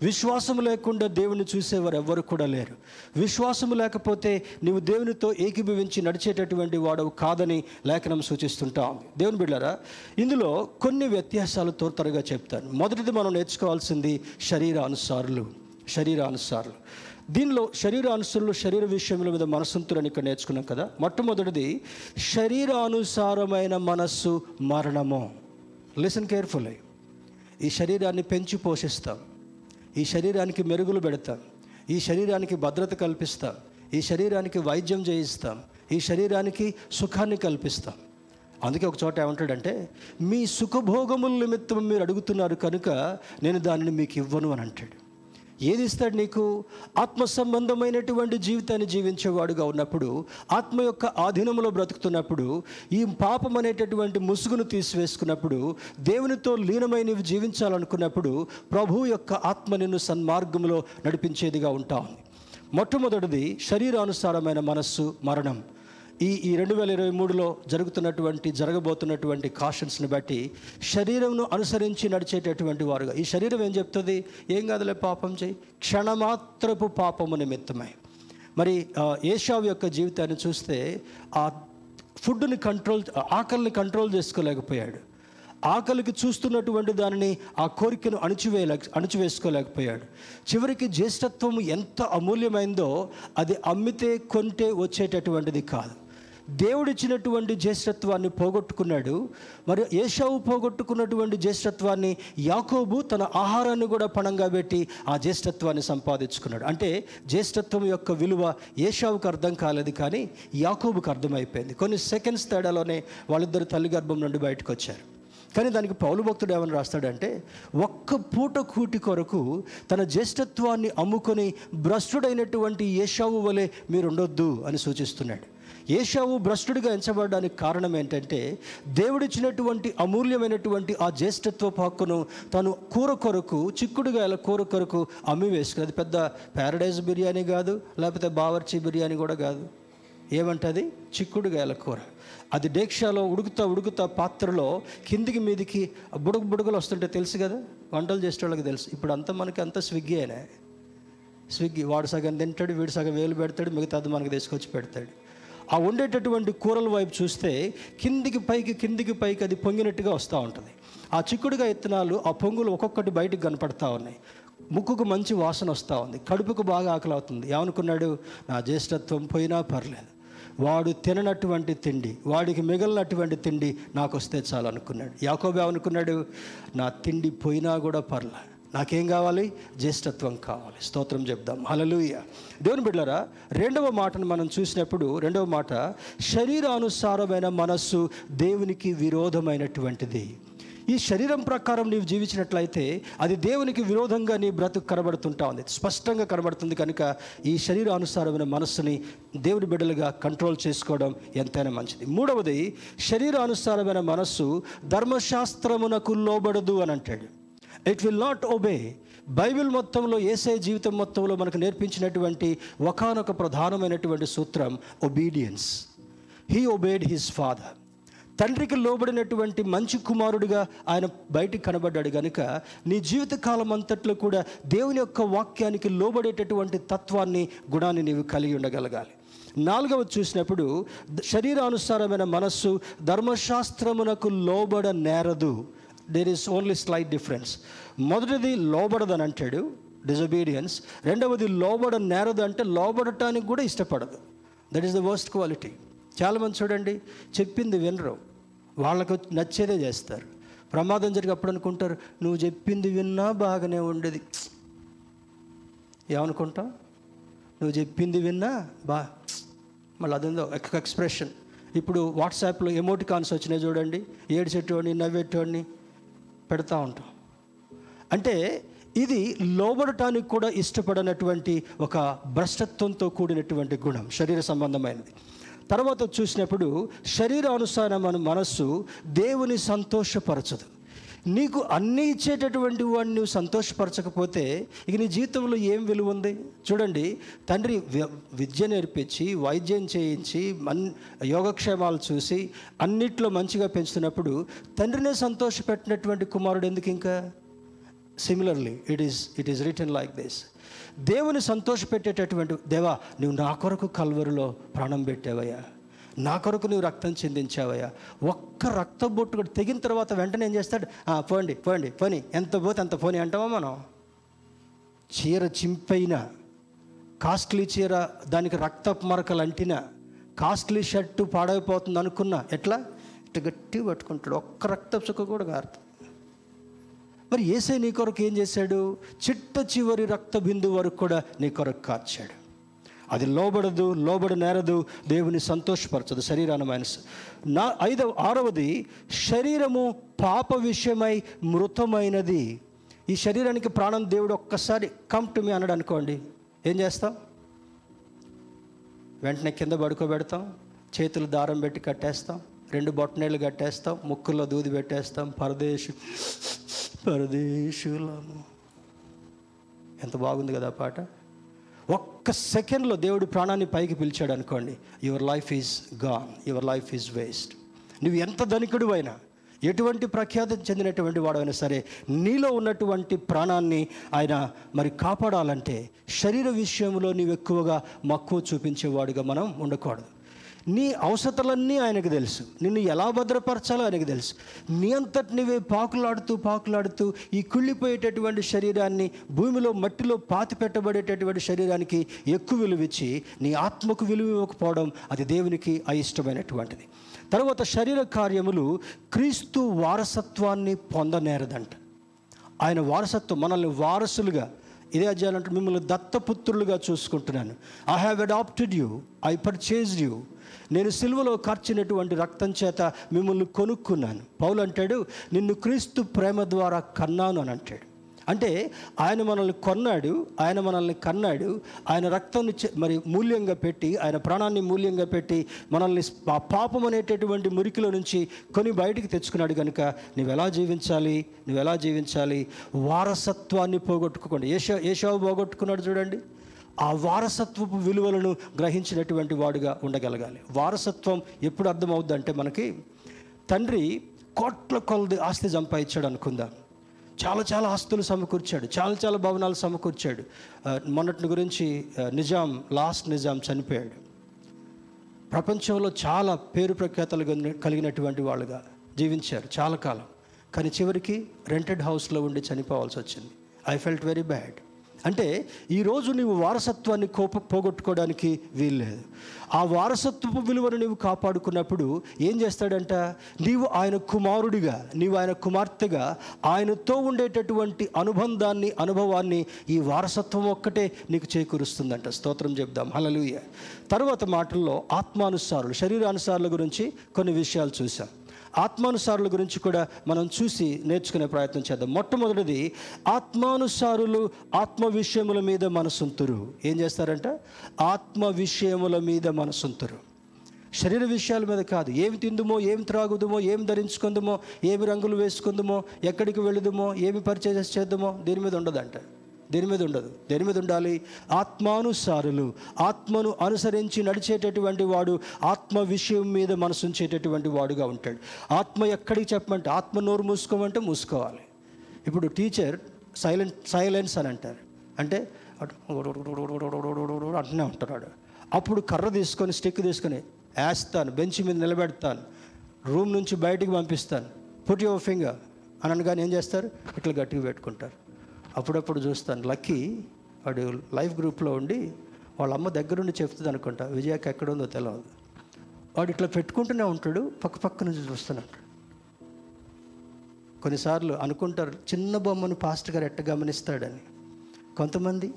Speaker 1: విశ్వాసం లేకుండా దేవుని చూసేవారు ఎవ్వరు కూడా లేరు. విశ్వాసము లేకపోతే నీవు దేవునితో ఏకీభవించి నడిచేటటువంటి వాడవు కాదని లేఖనం సూచిస్తుంటాం దేవుని బిడ్డారా ఇందులో కొన్ని వ్యత్యాసాలు తొరతరగా చెప్తాను. మొదటిది మనం నేర్చుకోవాల్సింది శరీరానుసారులు శరీరానుసారులు. దీనిలో శరీరానుసరులు శరీర విషయముల మీద మనసుంతులని ఇక్కడ నేర్చుకున్నాం కదా. మొట్టమొదటిది శరీరానుసారమైన మనస్సు మరణము. లిసన్ కేర్ఫుల్లీ ఈ శరీరాన్ని పెంచి పోషిస్తాం. ఈ శరీరానికి మెరుగులు పెడతాం. ఈ శరీరానికి భద్రత కల్పిస్తాం. ఈ శరీరానికి వైద్యం చేయిస్తాం. ఈ శరీరానికి సుఖాన్ని కల్పిస్తాం. అందుకే ఒక చోట ఏమంటాడంటే మీ సుఖభోగముల నిమిత్తం మీరు అడుగుతున్నారు కనుక నేను దానిని మీకు ఇవ్వను అని అంటాడు. ఏది ఇస్తాడు నీకు? ఆత్మ సంబంధమైనటువంటి జీవితాన్ని జీవించేవాడుగా ఉన్నప్పుడు ఆత్మ యొక్క ఆధీనంలో బ్రతుకుతున్నప్పుడు ఈ పాపం అనేటటువంటి ముసుగును తీసివేసుకున్నప్పుడు దేవునితో లీనమై నీవు జీవించాలనుకున్నప్పుడు ప్రభు యొక్క ఆత్మ నిన్ను సన్మార్గంలో నడిపించేదిగా ఉంటా ఉంది. మొట్టమొదటిది శరీరానుసారమైన మనస్సు మరణం. ఈ ఈ రెండు వేల ఇరవై మూడులో జరుగుతున్నటువంటి జరగబోతున్నటువంటి కాషన్స్ని బట్టి శరీరంను అనుసరించి నడిచేటటువంటి వారుగా. ఈ శరీరం ఏం చెప్తుంది? ఏం కాదులే పాపం చేయి క్షణమాత్రపు పాపము నిమిత్తమై. మరి ఏషావు యొక్క జీవితాన్ని చూస్తే ఆ ఫుడ్ని కంట్రోల్ ఆకలిని కంట్రోల్ చేసుకోలేకపోయాడు. ఆకలికి చూస్తున్నటువంటి దానిని ఆ కోరికను అణిచివేయలే అణిచివేసుకోలేకపోయాడు. చివరికి జ్యేష్ఠత్వం ఎంత అమూల్యమైందో అది అమ్మితే కొంటే వచ్చేటటువంటిది కాదు. దేవుడిచ్చినటువంటి జ్యేష్ఠత్వాన్ని పోగొట్టుకున్నాడు. మరి ఏషావు పోగొట్టుకున్నటువంటి జ్యేష్ఠత్వాన్ని యాకోబు తన ఆహారాన్ని కూడా పణంగా పెట్టి ఆ జ్యేష్ఠత్వాన్ని సంపాదించుకున్నాడు. అంటే జ్యేష్ఠత్వం యొక్క విలువ ఏషావుకు అర్థం కాలేదు కానీ యాకోబుకు అర్థమైపోయింది. కొన్ని సెకండ్స్ తేడాలోనే వాళ్ళిద్దరు తల్లి గర్భం నుండి బయటకు వచ్చారు కానీ దానికి పౌలు భక్తుడు ఏమని రాస్తాడంటే ఒక్క పూట కూటి కొరకు తన జ్యేష్ఠత్వాన్ని అమ్ముకొని భ్రష్టుడైనటువంటి ఏషావు వలె మీరు ఉండొద్దు అని సూచిస్తున్నాడు. ఏషావు భ్రష్టుడిగా ఎంచబడడానికి కారణం ఏంటంటే దేవుడిచ్చినటువంటి అమూల్యమైనటువంటి ఆ జ్యేష్ఠత్వపు హక్కును తను కూర కొరకు చిక్కుడుగాయల కూర కొరకు అమ్మి వేసుకుని అది పెద్ద ప్యారడైజ్ బిర్యానీ కాదు లేకపోతే బావర్చి బిర్యానీ కూడా కాదు. ఏమంటది? చిక్కుడుగాయల కూర. అది డేక్షాలో ఉడుకుతా ఉడుకుతా పాత్రలో కిందికి మీదికి బుడుగు బుడుగులు వస్తుంటే తెలుసు కదా? వంటలు చేసే వాళ్ళకి తెలుసు. ఇప్పుడు అంతా మనకి అంత స్విగ్గీ అయినా. స్విగ్గీ వాడు సగం తింటాడు వీడు సగం వేలు పెడతాడు మిగతాది మనకు తీసుకొచ్చి పెడతాడు. ఆ వండేటటువంటి కూరల వైపు చూస్తే కిందికి పైకి కిందికి పైకి అది పొంగినట్టుగా వస్తూ ఉంటుంది. ఆ చిక్కుడుగా ఇత్తనాలు ఆ పొంగులు ఒక్కొక్కటి బయటకు కనపడతా ఉన్నాయి. ముక్కుకు మంచి వాసన వస్తూ ఉంది. కడుపుకు బాగా ఆకలి అవుతుంది. ఏమనుకున్నాడు? నా జ్యేష్ఠత్వం పోయినా పర్లేదు. వాడు తిననటువంటి తిండి వాడికి మిగిలినటువంటి తిండి నాకు వస్తే చాలు అనుకున్నాడు. యాకోబే అనుకున్నాడు నా తిండి పోయినా కూడా పర్లేదు. నాకేం కావాలి? జ్యేష్ఠత్వం కావాలి. స్తోత్రం చెప్దాం. హలలుయ దేవుని బిడ్డలారా రెండవ మాటను మనం చూసినప్పుడు రెండవ మాట శరీరానుసారమైన మనస్సు దేవునికి విరోధమైనటువంటిది. ఈ శరీరం ప్రకారం నీవు జీవించినట్లయితే అది దేవునికి విరోధంగా నీ బ్రతుకు కనబడుతుంటా ఉంది. స్పష్టంగా కనబడుతుంది కనుక ఈ శరీరానుసారమైన మనస్సుని దేవుడి బిడ్డలుగా కంట్రోల్ చేసుకోవడం ఎంతైనా మంచిది. మూడవది శరీరానుసారమైన మనస్సు ధర్మశాస్త్రమునకు లోబడదు అని అంటాడు. It will not obey Bible మొత్తంలో ఏసే జీవితం మొత్తంలో మనకు నేర్పించినటువంటి ఒకనొక ప్రధానమైనటువంటి సూత్రం obedience he obeyed his father తండ్రికి లోబడినటువంటి మంచి కుమారుడిగా ఆయన బయటికి కనబడ్డాడు కనుక నీ జీవితకాలం అంతట్లో కూడా దేవుని యొక్క వాక్యానికి లోబడేటటువంటి తత్వాన్ని గుణాన్ని నీవు కలిగి ఉండగలగాలి. నాలుగవ చూసినప్పుడు శరీరానుసారమైన మనస్సు ధర్మశాస్త్రమునకు లోబడ నేరదు. There is only slight difference మొదటిది లోబడదని అంటాడు డిజొబీడియన్స్ రెండవది లోబడ నేరదు అంటే లోబడటానికి కూడా ఇష్టపడదు. That is the worst quality చాలామంది చూడండి చెప్పింది వినరు. వాళ్ళకు నచ్చేదే చేస్తారు. ప్రమాదం జరిగేప్పుడు అనుకుంటారు నువ్వు చెప్పింది విన్నా బాగానే ఉండేది. ఏమనుకుంటావు నువ్వు చెప్పింది విన్నా బా మళ్ళీ అదేందో ఎక్స్ప్రెషన్. ఇప్పుడు వాట్సాప్లో ఎమోటికాన్స్ వచ్చినాయి చూడండి. ఏడ్చేటోడిని నవ్వేటోడిని. పెడతా ఉంటాం. అంటే ఇది లోబడటానికి కూడా ఇష్టపడనటువంటి ఒక భ్రష్టత్వంతో కూడినటువంటి గుణం శరీర సంబంధమైనది. తర్వాత చూసినప్పుడు శరీరానుసారమైన మనస్సు దేవుని సంతోషపరచదు. నీకు అన్నీ ఇచ్చేటటువంటి వాడిని నువ్వు సంతోషపరచకపోతే ఇక నీ జీవితంలో ఏం విలువ ఉంది? చూడండి తండ్రి విద్య నేర్పించి వైద్యం చేయించి మన్ యోగక్షేమాలు చూసి అన్నిట్లో మంచిగా పెంచుతున్నప్పుడు తండ్రినే సంతోషపెట్టినటువంటి కుమారుడు ఎందుకు ఇంకా? Similarly it is it is return like this దేవుని సంతోషపెట్టేటటువంటి దేవా నువ్వు నా కొరకు కల్వరిలో ప్రాణం పెట్టావయ్యా. నా కొరకు నువ్వు రక్తం చెందించావయ్యా. ఒక్క రక్త బొట్టు కూడా తెగిన తర్వాత వెంటనే ఏం చేస్తాడు? "ఆ, పోండి పోండి పోని. ఎంత పోతే అంత పోని అంటావా మనం? చీర చింపైన కాస్ట్లీ చీర దానికి రక్తపు మరకలు అంటిన కాస్ట్లీ షర్టు పాడైపోతుంది అనుకున్నా ఎట్లా? ఇటు గట్టి పట్టుకుంటాడు. ఒక్క రక్త చుక్క కూడా కారుతుంది మరి ఏసై నీ కొరకు ఏం చేశాడు? చిట్ట చివరి రక్త బిందు వరకు కూడా నీ కొరకు కార్చాడు అది లోబడదు లోబడ నేరదు దేవుని సంతోషపరచదు. శరీరాన్ని మనసు. నా ఐదవ ఆరవది శరీరము పాప విషయమై మృతమైనది. ఈ శరీరానికి ప్రాణం దేవుడు ఒక్కసారి కమ్ టు మీ అన్నాడు అనుకోండి. ఏం చేస్తాం? వెంటనే కింద పడుకోబెడతాం చేతులు దారం పెట్టి కట్టేస్తాం రెండు బొట్టనీళ్ళు కట్టేస్తాం ముక్కుల్లో దూది పెట్టేస్తాం పరదేశు పరదేశులము. ఎంత బాగుంది కదా పాట? ఒక్క సెకండ్లో దేవుడు ప్రాణాన్ని పైకి పిలిచాడు అనుకోండి your life is gone your life is waste నువ్వు ఎంత ధనికుడు అయినా ఎటువంటి ప్రఖ్యాతి చెందినటువంటి వాడైనా సరే నీలో ఉన్నటువంటి ప్రాణాన్ని ఆయన మరి కాపాడాలంటే శరీర విషయంలో నీవు ఎక్కువగా మక్కువ చూపించేవాడుగా మనం ఉండకూడదు. నీ అవసరతలన్నీ ఆయనకు తెలుసు. నిన్ను ఎలా భద్రపరచాలో ఆయనకు తెలుసు. నీ అంతటి నీవే పాకులాడుతూ పాకులాడుతూ ఈ కుళ్ళిపోయేటటువంటి శరీరాన్ని భూమిలో మట్టిలో పాతి పెట్టబడేటటువంటి శరీరానికి ఎక్కువ విలువిచ్చి నీ ఆత్మకు విలువ ఇవ్వకపోవడం అది దేవునికి అయిష్టమైనటువంటిది. తర్వాత శరీర కార్యములు క్రీస్తు వారసత్వాన్ని పొందనేరదంట. ఆయన వారసత్వం మనల్ని వారసులుగా ఇదే అధ్యాయులు అంటే మిమ్మల్ని దత్తపుత్రులుగా చూసుకుంటున్నాను. I have adopted you I purchased you నేను సిల్వలో కార్చినటువంటి రక్తం చేత మిమ్మల్ని కొనుక్కున్నాను. పౌలు అంటాడు నిన్ను క్రీస్తు ప్రేమ ద్వారా కన్నాను అని అంటాడు. అంటే ఆయన మనల్ని కొన్నాడు ఆయన మనల్ని కన్నాడు ఆయన రక్తాన్ని మరి మూల్యంగా పెట్టి ఆయన ప్రాణాన్ని మూల్యంగా పెట్టి మనల్ని పాపం అనేటటువంటి మురికిలో నుంచి కొని బయటికి తెచ్చుకున్నాడు కనుక నువ్వు ఎలా జీవించాలి? నువ్వు ఎలా జీవించాలి? వారసత్వాన్ని పోగొట్టుకోండి ఏషో ఏషావు పోగొట్టుకున్నాడు చూడండి. ఆ వారసత్వపు విలువలను గ్రహించినటువంటి వాడుగా ఉండగలగాలి. వారసత్వం ఎప్పుడు అర్థమవుద్ది అంటే మనకి తండ్రి కోట్ల కొలది ఆస్తి సంపాదించాడు అనుకుందాం. చాలా చాలా ఆస్తులు సమకూర్చాడు. చాలా చాలా భవనాలు సమకూర్చాడు. మొన్నటి గురించి నిజాం లాస్ట్ నిజాం చనిపోయాడు. ప్రపంచంలో చాలా పేరు ప్రఖ్యాతలు కలిగినటువంటి వాళ్ళుగా జీవించారు చాలా కాలం. కానీ చివరికి రెంటెడ్ హౌస్లో ఉండి చనిపోవాల్సి వచ్చింది. I felt very bad. అంటే ఈరోజు నీవు వారసత్వాన్ని కోప పోగొట్టుకోవడానికి వీల్లేదు ఆ వారసత్వపు విలువను నీవు కాపాడుకున్నప్పుడు ఏం చేస్తాడంట? నీవు ఆయన కుమారుడిగా నీవు ఆయన కుమార్తెగా ఆయనతో ఉండేటటువంటి అనుబంధాన్ని అనుభవాన్ని ఈ వారసత్వం ఒక్కటే నీకు చేకూరుస్తుందంట. స్తోత్రం చెప్దాం. హలలుయ తర్వాత మాటల్లో ఆత్మానుసారులు శరీరానుసారుల గురించి కొన్ని విషయాలు చూసాం ఆత్మానుసారుల గురించి కూడా మనం చూసి నేర్చుకునే ప్రయత్నం చేద్దాం. మొట్టమొదటిది ఆత్మానుసారులు ఆత్మ విషయముల మీద మనసుంతురు. ఏం చేస్తారంట? ఆత్మ విషయముల మీద మనసుంతురు. శరీర విషయాల మీద కాదు. ఏమి తిందుమో ఏమి త్రాగుదుమో ఏమి ధరించుకుందుమో ఏమి రంగులు వేసుకుందుమో ఎక్కడికి వెళుదుమో ఏమి పరిచయం చేద్దామో దీని మీద ఉండదంట. దేని మీద ఉండదు? దేని మీద ఉండాలి? ఆత్మానుసారులు ఆత్మను అనుసరించి నడిచేటటువంటి వాడు ఆత్మ విషయం మీద మనసు ఉంచేటటువంటి వాడుగా ఉంటాడు. ఆత్మ ఎక్కడికి చెప్పమంటే ఆత్మ నోరు మూసుకోమంటే మూసుకోవాలి. ఇప్పుడు టీచర్ సైలెంట్ సైలెన్స్ అని అంటారు. అంటే అంటూనే ఉంటున్నాడు అప్పుడు కర్ర తీసుకొని స్టిక్ తీసుకొని వేస్తాను బెంచ్ మీద నిలబెడతాను రూమ్ నుంచి బయటికి పంపిస్తాను. పుట్ యువర్ ఫింగర్ అని అనగానే ఏం చేస్తారు? ఇట్లా గట్టిగా పెట్టుకుంటారు. అప్పుడప్పుడు చూస్తాను. లక్కీ వాడు లైఫ్ గ్రూప్లో ఉండి వాళ్ళ అమ్మ దగ్గరుండి చెప్తుంది అనుకుంటా విజయకి ఎక్కడ ఉందో తెలియదు వాడు ఇట్లా పెట్టుకుంటూనే ఉంటాడు పక్క పక్క నుంచి చూస్తున్నాడు. కొన్నిసార్లు అనుకుంటారు చిన్న బొమ్మను పాస్ట్ గారు ఎట్ట గమనిస్తాడని. కొంతమంది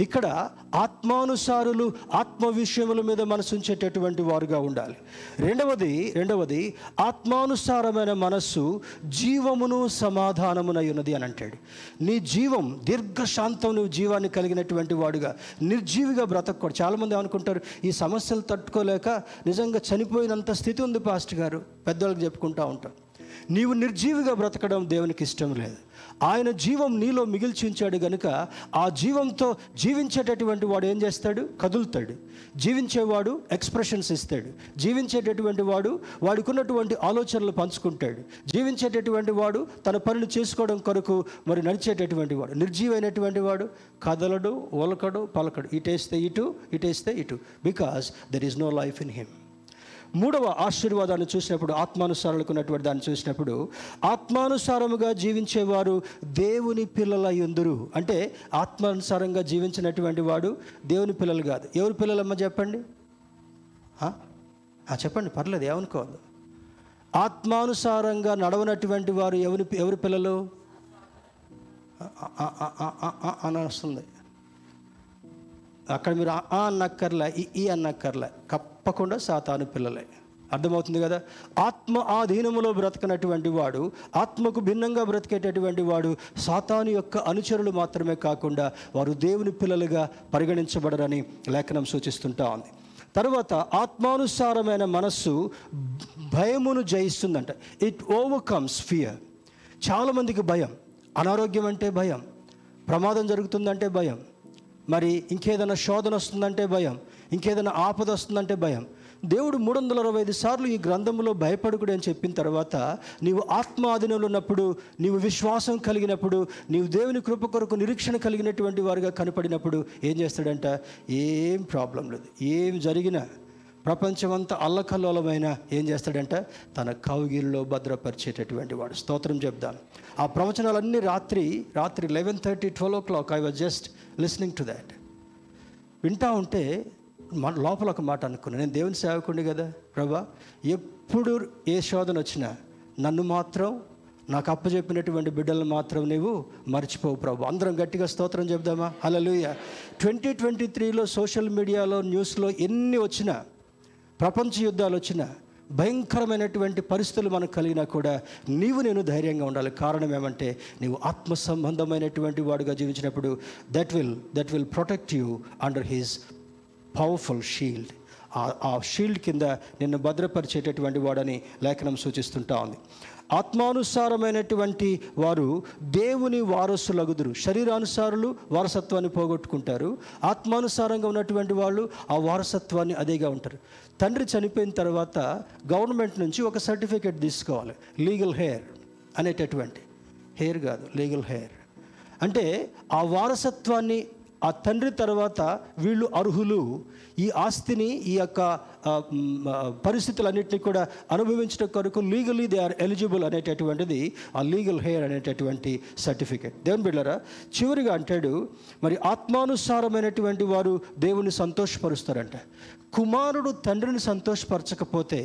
Speaker 1: ఇక్కడ ఆత్మానుసారులు ఆత్మ విషయముల మీద మనసుంచేటటువంటి వారుగా ఉండాలి. రెండవది రెండవది ఆత్మానుసారమైన మనస్సు జీవమును సమాధానమునై ఉన్నది అని అంటాడు. నీ జీవం దీర్ఘశాంతం నువ్వు జీవాన్ని కలిగినటువంటి వాడుగా నిర్జీవిగా బ్రతకూడదు. చాలామంది అనుకుంటారు ఈ సమస్యలు తట్టుకోలేక నిజంగా చనిపోయినంత స్థితి ఉంది పాస్ట్ గారు. పెద్దవాళ్ళకి చెప్పుకుంటూ ఉంటాం. నీవు నిర్జీవిగా బ్రతకడం దేవునికి ఇష్టం లేదు. ఆయన జీవం నీలో మిగిల్చించాడు గనుక ఆ జీవంతో జీవించేటటువంటి వాడు ఏం చేస్తాడు? కదులుతాడు. జీవించేవాడు ఎక్స్ప్రెషన్స్ ఇస్తాడు. జీవించేటటువంటి వాడు వాడికి ఉన్నటువంటి ఆలోచనలు పంచుకుంటాడు. జీవించేటటువంటి వాడు తన పనులు చేసుకోవడం కొరకు మరి నడిచేటటువంటి వాడు. నిర్జీవైనటువంటి వాడు కదలడు ఒలకడు పలకడు. ఇటేస్తే ఇటు ఇటేస్తే ఇటు. Because there is no life in him మూడవ ఆశీర్వాదాన్ని చూసినప్పుడు ఆత్మానుసారాలకు ఉన్నటువంటి దాన్ని చూసినప్పుడు ఆత్మానుసారముగా జీవించేవారు దేవుని పిల్లల ఎందురు. అంటే ఆత్మానుసారంగా జీవించినటువంటి వాడు దేవుని పిల్లలు కాదు. ఎవరి పిల్లలమ్మ చెప్పండి? చెప్పండి పర్లేదు ఏమనుకోవద్దు ఆత్మానుసారంగా నడవనటువంటి వారు ఎవరి ఎవరి పిల్లలు? అని వస్తుంది అక్కడ మీరు ఆ ఆ అన్నక్కర్లే ఈ ఈ కప్ తప్పకుండా సాతాను పిల్లలే. అర్థమవుతుంది కదా? ఆత్మ ఆధీనములో బ్రతకనటువంటి వాడు ఆత్మకు భిన్నంగా బ్రతికేటటువంటి వాడు సాతాను యొక్క అనుచరులు మాత్రమే కాకుండా వారు దేవుని పిల్లలుగా పరిగణించబడరని లేఖనం సూచిస్తుంటా ఉంది. తర్వాత ఆత్మానుసారమైన మనస్సు భయమును జయిస్తుందంట. ఇట్ ఓవర్కమ్స్ ఫియర్ చాలామందికి భయం. అనారోగ్యం అంటే భయం. ప్రమాదం జరుగుతుందంటే భయం. మరి ఇంకేదైనా శోధన వస్తుందంటే భయం. ఇంకేదైనా ఆపద వస్తుందంటే భయం. దేవుడు మూడు వందల అరవై ఐదు సార్లు ఈ గ్రంథంలో భయపడుకుడు అని చెప్పిన తర్వాత నీవు ఆత్మ ఆధీనంలో ఉన్నప్పుడు నీవు విశ్వాసం కలిగినప్పుడు నీవు దేవుని కృప కొరకు నిరీక్షణ కలిగినటువంటి వారుగా కనపడినప్పుడు ఏం చేస్తాడంట? ఏం ప్రాబ్లం లేదు. ఏం జరిగినా ప్రపంచమంతా అల్లకల్లోలమైన ఏం చేస్తాడంట? తన కౌగిల్లో భద్రపరిచేటటువంటి వాడు. స్తోత్రం చెప్దాను ఆ ప్రవచనాలన్నీ రాత్రి రాత్రి eleven thirty twelve o'clock I was just listening to that వింటా ఉంటే మన లోపల ఒక మాట అనుకున్నాను నేను దేవుని సేవకుండి కదా ప్రభా? ఎప్పుడు ఏ శోధన వచ్చినా నన్ను మాత్రం నాకు అప్పచెప్పినటువంటి బిడ్డలను మాత్రం నీవు మర్చిపోవు ప్రభు. అందరం గట్టిగా స్తోత్రం చెప్దామా హలలుయ ట్వంటీ ట్వంటీ త్రీలో సోషల్ మీడియాలో న్యూస్లో ఎన్ని వచ్చినా ప్రపంచ యుద్ధాలు వచ్చినా భయంకరమైనటువంటి పరిస్థితులు మనకు కలిగినా కూడా నీవు నేను ధైర్యంగా ఉండాలి. కారణం ఏమంటే నీవు ఆత్మ సంబంధమైనటువంటి వాడుగా జీవించినప్పుడు that will that will protect you under his powerful shield ఆ షీల్డ్ కింద నిన్ను భద్రపరిచేటటువంటి వాడని లేఖనం సూచిస్తుంటా ఉంది. ఆత్మానుసారమైనటువంటి వారు దేవుని వారసులగుదురు. శరీరానుసారులు వారసత్వాన్ని పోగొట్టుకుంటారు. ఆత్మానుసారంగా ఉన్నటువంటి వాళ్ళు ఆ వారసత్వాన్ని అదేగా ఉంటారు. తండ్రి చనిపోయిన తర్వాత గవర్నమెంట్ నుంచి ఒక సర్టిఫికేట్ తీసుకోవాలి. లీగల్ హెయిర్ అనేటటువంటి. హెయిర్ కాదు లీగల్ హెయిర్. అంటే ఆ వారసత్వాన్ని ఆ తండ్రి తర్వాత వీళ్ళు అర్హులు. ఈ ఆస్తిని ఈ యొక్క పరిస్థితులన్నింటినీ కూడా అనుభవించడం కొరకు లీగలీ దే ఆర్ ఎలిజిబుల్ అనేటటువంటిది ఆ లీగల్ హెయిర్ అనేటటువంటి సర్టిఫికేట్ దేవుని బిళ్ళరా చివరిగా అంటాడు మరి ఆత్మానుసారమైనటువంటి వారు దేవుని సంతోషపరుస్తారంట. కుమారుడు తండ్రిని సంతోషపరచకపోతే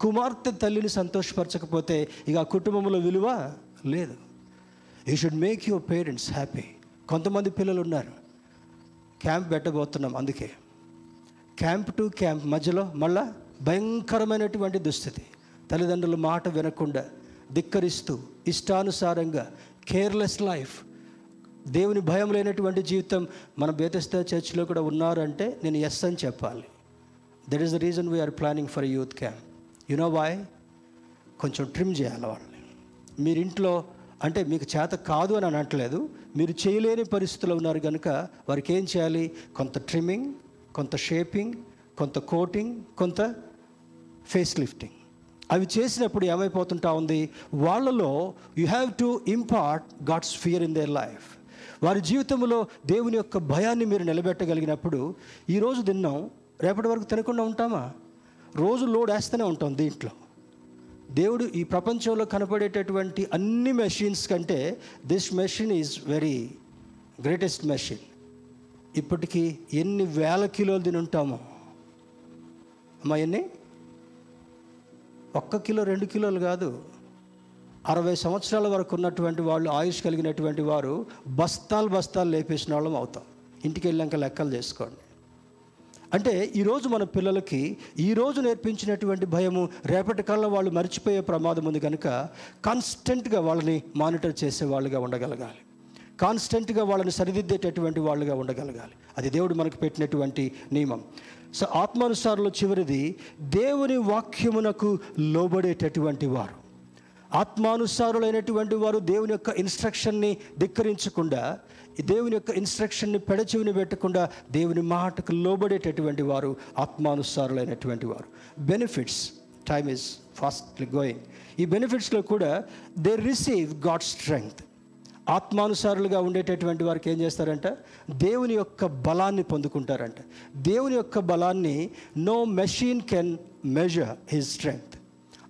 Speaker 1: కుమార్తె తల్లిని సంతోషపరచకపోతే ఇక ఆ కుటుంబంలో విలువ లేదు. You should make your parents happy కొంతమంది పిల్లలు ఉన్నారు. క్యాంప్ పెట్టబోతున్నాం అందుకే. క్యాంప్ టు క్యాంప్ మధ్యలో మళ్ళా భయంకరమైనటువంటి దుస్థితి. తల్లిదండ్రుల మాట వినకుండా ధిక్కరిస్తూ ఇష్టానుసారంగా కేర్లెస్ లైఫ్ దేవుని భయం లేనటువంటి జీవితం మన బేతస్తా చర్చిలో కూడా ఉన్నారంటే నేను ఎస్ అని చెప్పాలి. That is the reason we are planning for youth camp you know why కొంచెం ట్రిమ్ చేయాలి వాళ్ళని. మీరింట్లో అంటే మీకు చేత కాదు అని అనట్లేదు. మీరు చేయలేని పరిస్థితుల్లో ఉన్నారు కనుక వారికి ఏం చేయాలి? కొంత ట్రిమ్మింగ్ కొంత షేపింగ్ కొంత కోటింగ్ కొంత ఫేస్ లిఫ్టింగ్ అవి చేసినప్పుడు ఏమైపోతుంటా ఉంది? వాళ్ళలో you have to impart God's fear in their life వారి జీవితంలో దేవుని యొక్క భయాన్ని మీరు నిలబెట్టగలిగినప్పుడు ఈరోజు తిన్నాం. రేపటి వరకు తినకుండా ఉంటామా? రోజు లోడ్ వేస్తూనే ఉంటాం దీంట్లో. దేవుడు ఈ ప్రపంచంలో కనపడేటటువంటి అన్ని మెషిన్స్ కంటే this machine is very greatest machine ఇప్పటికీ ఎన్ని వేల కిలోలు తిని ఉంటామో? అమ్మా ఎన్ని? ఒక్క కిలో రెండు కిలోలు కాదు. అరవై సంవత్సరాల వరకు ఉన్నటువంటి వాళ్ళు ఆయుష్ కలిగినటువంటి వారు బస్తాలు బస్తాలు లేపేసిన వాళ్ళం అవుతాం. ఇంటికి వెళ్ళాక లెక్కలు చేసుకోండి. అంటే ఈరోజు మన పిల్లలకి ఈరోజు నేర్పించినటువంటి భయము రేపటి కల్లా వాళ్ళు మర్చిపోయే ప్రమాదం ఉంది కనుక కాన్స్టెంట్గా వాళ్ళని మానిటర్ చేసే వాళ్ళుగా ఉండగలగాలి. కాన్స్టెంట్గా వాళ్ళని సరిదిద్దేటటువంటి వాళ్ళుగా ఉండగలగాలి. అది దేవుడు మనకు పెట్టినటువంటి నియమం. సో ఆత్మానుసారంలో చివరిది దేవుని వాక్యమునకు లోబడేటటువంటి వారు. ఆత్మానుసారులైనటువంటి వారు దేవుని యొక్క ఇన్స్ట్రక్షన్ని ధిక్కరించకుండా దేవుని యొక్క ఇన్స్ట్రక్షన్ని పెడచెవిని పెట్టకుండా దేవుని మాటకు లోబడేటటువంటి వారు ఆత్మానుసారులైనటువంటి వారు. Benefits time is fastly going ఈ బెనిఫిట్స్లో కూడా దే రిసీవ్ గాడ్ స్ట్రెంగ్త్ ఆత్మానుసారులుగా ఉండేటటువంటి వారికి ఏం చేస్తారంట? దేవుని యొక్క బలాన్ని పొందుకుంటారంట. దేవుని యొక్క బలాన్ని no machine can measure his strength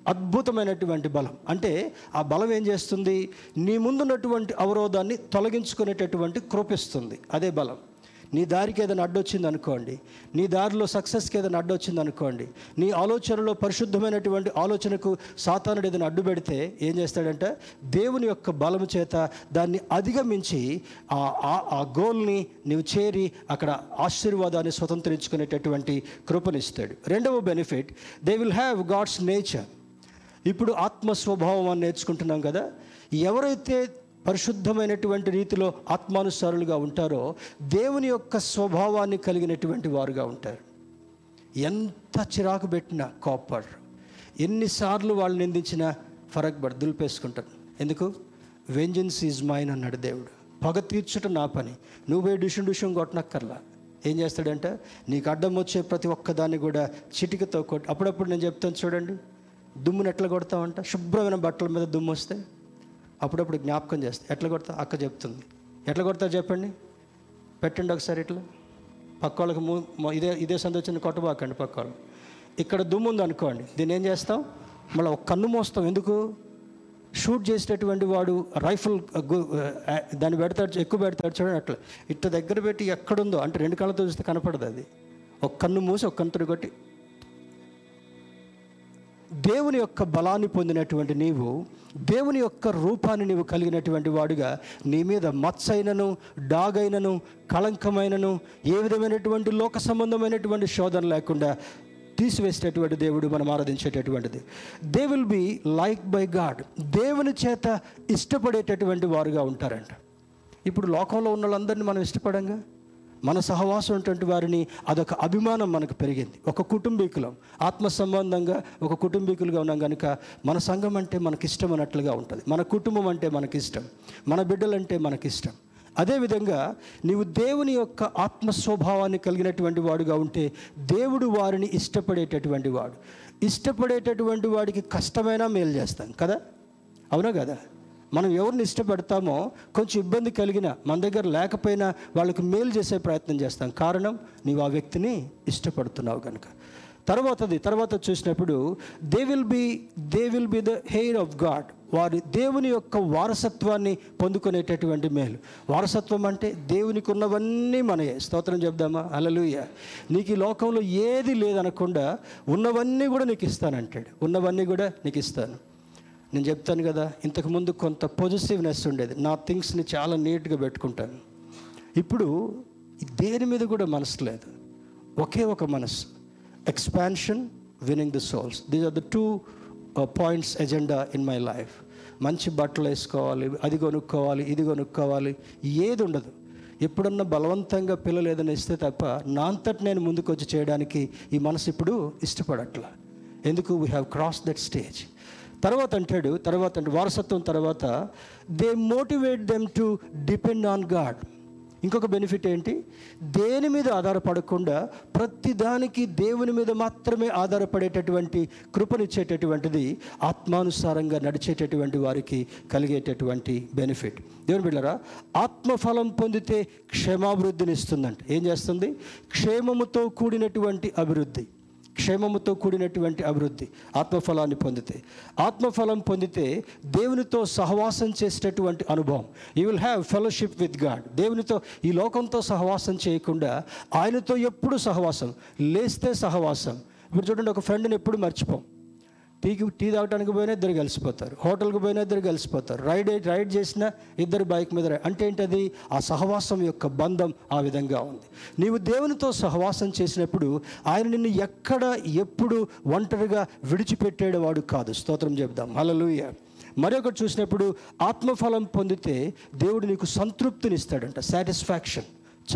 Speaker 1: అద్భుతమైనటువంటి బలం. అంటే ఆ బలం ఏం చేస్తుంది? నీ ముందున్నటువంటి అవరోధాన్ని తొలగించుకునేటటువంటి కృపిస్తుంది. అదే బలం. నీ దారికి ఏదైనా అడ్డొచ్చింది అనుకోండి నీ దారిలో సక్సెస్కి ఏదైనా అడ్డొచ్చింది అనుకోండి నీ ఆలోచనలో పరిశుద్ధమైనటువంటి ఆలోచనకు సాతానుడు ఏదైనా అడ్డు పెడితే ఏం చేస్తాడంటే? దేవుని యొక్క బలము చేత దాన్ని అధిగమించి ఆ ఆ- ఆ గోల్ని నీవు చేరి అక్కడ ఆశీర్వాదాన్ని స్వతంత్రించుకునేటటువంటి కృపనిస్తాడు. రెండవ benefit they will have God's nature ఇప్పుడు ఆత్మ స్వభావం అని నేర్చుకుంటున్నాం కదా. ఎవరైతే పరిశుద్ధమైనటువంటి రీతిలో ఆత్మానుసారులుగా ఉంటారో దేవుని యొక్క స్వభావాన్ని కలిగినటువంటి వారుగా ఉంటారు. ఎంత చిరాకు పెట్టినా కాపర్ ఎన్నిసార్లు వాళ్ళు నిందించినా ఫరక్ పడి దులిపేసుకుంటారు. ఎందుకు? వెంజన్స్ ఈజ్ మైన్ అన్నాడు దేవుడు. పగ తీర్చుట నా పని. నువ్వు డిషం డిషం కొట్టనక్కర్లా. ఏం చేస్తాడంటే? నీకు అడ్డం వచ్చే ప్రతి ఒక్కదాన్ని కూడా చిటికతో కొట్టి అప్పుడప్పుడు నేను చెప్తాను చూడండి. దుమ్ముని ఎట్లా కొడతామంట శుభ్రమైన బట్టల మీద దుమ్ము వస్తే అప్పుడప్పుడు జ్ఞాపకం చేస్తే. ఎట్లా కొడతా? అక్క చెప్తుంది. ఎట్లా కొడతారు చెప్పండి? పెట్టండి ఒకసారి ఇట్లా. పక్క వాళ్ళకి మూ- ఇదే ఇదే సందర్శన కొట్టబాకండి పక్క వాళ్ళు ఇక్కడ దుమ్ము ఉంది అనుకోండి. దీన్ని ఏం చేస్తాం? మళ్ళీ ఒక కన్ను మోస్తాం. ఎందుకు? షూట్ చేసేటటువంటి వాడు రైఫిల్ దాన్ని పెడతాడు ఎక్కువ పెడతాడు చూడండి అట్లా. ఇట్ట దగ్గర పెట్టి ఎక్కడుందో అంటే రెండు కళ్ళతో చూస్తే కనపడదు అది. ఒక కన్ను మూసి ఒక కన్నుతో కొట్టి దేవుని యొక్క బలాన్ని పొందినటువంటి నీవు దేవుని యొక్క రూపాన్ని నీవు కలిగినటువంటి వాడుగా నీ మీద మత్సైనను డాగైనను కళంకమైనను ఏ విధమైనటువంటి లోక సంబంధమైనటువంటి శోధన లేకుండా తీసివేసేటటువంటి దేవుడు మనం ఆరాధించేటటువంటిది. They will be like by God దేవుని చేత ఇష్టపడేటటువంటి వారుగా ఉంటారంట. ఇప్పుడు లోకంలో ఉన్న వాళ్ళందరినీ మనం ఇష్టపడంగా? మన సహవాసం ఉన్నటువంటి వారిని అదొక అభిమానం మనకు పెరిగింది. ఒక కుటుంబీకులం. ఆత్మ సంబంధంగా ఒక కుటుంబీకులుగా ఉన్నాం కనుక మన సంఘం అంటే మనకి ఇష్టం అన్నట్లుగా ఉంటుంది. మన కుటుంబం అంటే మనకి ఇష్టం. మన బిడ్డలంటే మనకి ఇష్టం. అదేవిధంగా నీవు దేవుని యొక్క ఆత్మ స్వభావాన్ని కలిగినటువంటి వాడుగా ఉంటే దేవుడు వారిని ఇష్టపడేటటువంటి వాడు. ఇష్టపడేటటువంటి వాడికి కష్టమైనా మేలు చేస్తాం కదా? అవునా కదా? మనం ఎవరిని ఇష్టపడతామో కొంచెం ఇబ్బంది కలిగిన మన దగ్గర లేకపోయినా వాళ్ళకి మేలు చేసే ప్రయత్నం చేస్తాం. కారణం నీవు ఆ వ్యక్తిని ఇష్టపడుతున్నావు కనుక తర్వాతది తర్వాత చూసినప్పుడు they will be they will be the heir of God వారి దేవుని యొక్క వారసత్వాన్ని పొందుకునేటటువంటి మేలు. వారసత్వం అంటే దేవునికి ఉన్నవన్నీ మనయే. స్తోత్రం చెప్దామా? అలలుయ నీకు ఈ లోకంలో ఏది లేదనకుండా ఉన్నవన్నీ కూడా నీకు ఇస్తానంటాడు. ఉన్నవన్నీ కూడా నీకు ఇస్తాను. నేను చెప్తాను కదా ఇంతకుముందు కొంత పొజిటివ్నెస్ ఉండేది. నా థింగ్స్ని చాలా నీట్గా పెట్టుకుంటాను. ఇప్పుడు దేని మీద కూడా మనసు లేదు. ఒకే ఒక మనసు. Expansion winning the souls these are the two points agenda in my life మంచి బట్టలు వేసుకోవాలి అది కొనుక్కోవాలి ఇది కొనుక్కోవాలి ఏది ఉండదు. ఎప్పుడన్నా బలవంతంగా పిల్లలు ఏదైనా ఇస్తే తప్ప నా అంతటి నేను ముందుకు వచ్చి చేయడానికి ఈ మనసు ఇప్పుడు ఇష్టపడట్లా. ఎందుకు? We have cross that stage తర్వాత అంటాడు తర్వాత అంటే వారసత్వం తర్వాత they motivate them to depend on God ఇంకొక బెనిఫిట్ ఏంటి? దేని మీద ఆధారపడకుండా ప్రతిదానికి దేవుని మీద మాత్రమే ఆధారపడేటటువంటి కృపనిచ్చేటటువంటిది ఆత్మానుసారంగా నడిచేటటువంటి వారికి కలిగేటటువంటి బెనిఫిట్ దేవుని బిళ్ళరా ఆత్మఫలం పొందితే క్షేమాభివృద్ధిని ఇస్తుందంట ఏం చేస్తుంది? క్షేమముతో కూడినటువంటి అభివృద్ధి. క్షేమముతో కూడినటువంటి అభివృద్ధి ఆత్మఫలాన్ని పొందితే. ఆత్మఫలం పొందితే దేవునితో సహవాసం చేసేటటువంటి అనుభవం. You will have fellowship with God దేవునితో ఈ లోకంతో సహవాసం చేయకుండా ఆయనతో ఎప్పుడు సహవాసం? లేస్తే సహవాసం. ఇప్పుడు చూడండి ఒక ఫ్రెండ్ని ఎప్పుడు మర్చిపోం. టీకి టీ తాగడానికి పోయినా ఇద్దరు కలిసిపోతారు. హోటల్కి పోయినా ఇద్దరు కలిసిపోతారు. రైడ్ రైడ్ చేసినా ఇద్దరు బైక్ మీద అంటే ఏంటది? ఆ సహవాసం యొక్క బంధం ఆ విధంగా ఉంది. నీవు దేవునితో సహవాసం చేసినప్పుడు ఆయన నిన్ను ఎక్కడ ఎప్పుడు ఒంటరిగా విడిచిపెట్టేవాడు కాదు. స్తోత్రం చెప్దాం హలలుయ మరొకటి చూసినప్పుడు ఆత్మఫలం పొందితే దేవుడు నీకు సంతృప్తినిస్తాడంట. సాటిస్ఫాక్షన్.